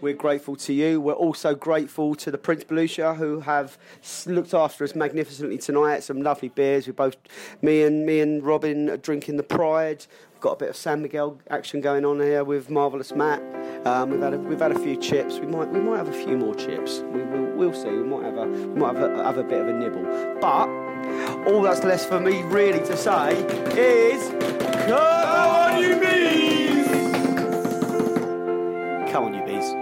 S1: We're grateful to you. We're also grateful to the Prince Blucher who have looked after us magnificently tonight. Some lovely beers. We both, me and me and Robin, are drinking the Pride. We've got a bit of San Miguel action going on here with marvelous Matt. Um, we've had a, we've had a few chips. We might we might have a few more chips. We, will we'll see. We might have a we might have a, have a bit of a nibble. But all that's left for me really to say is, come on you bees! Come on you bees.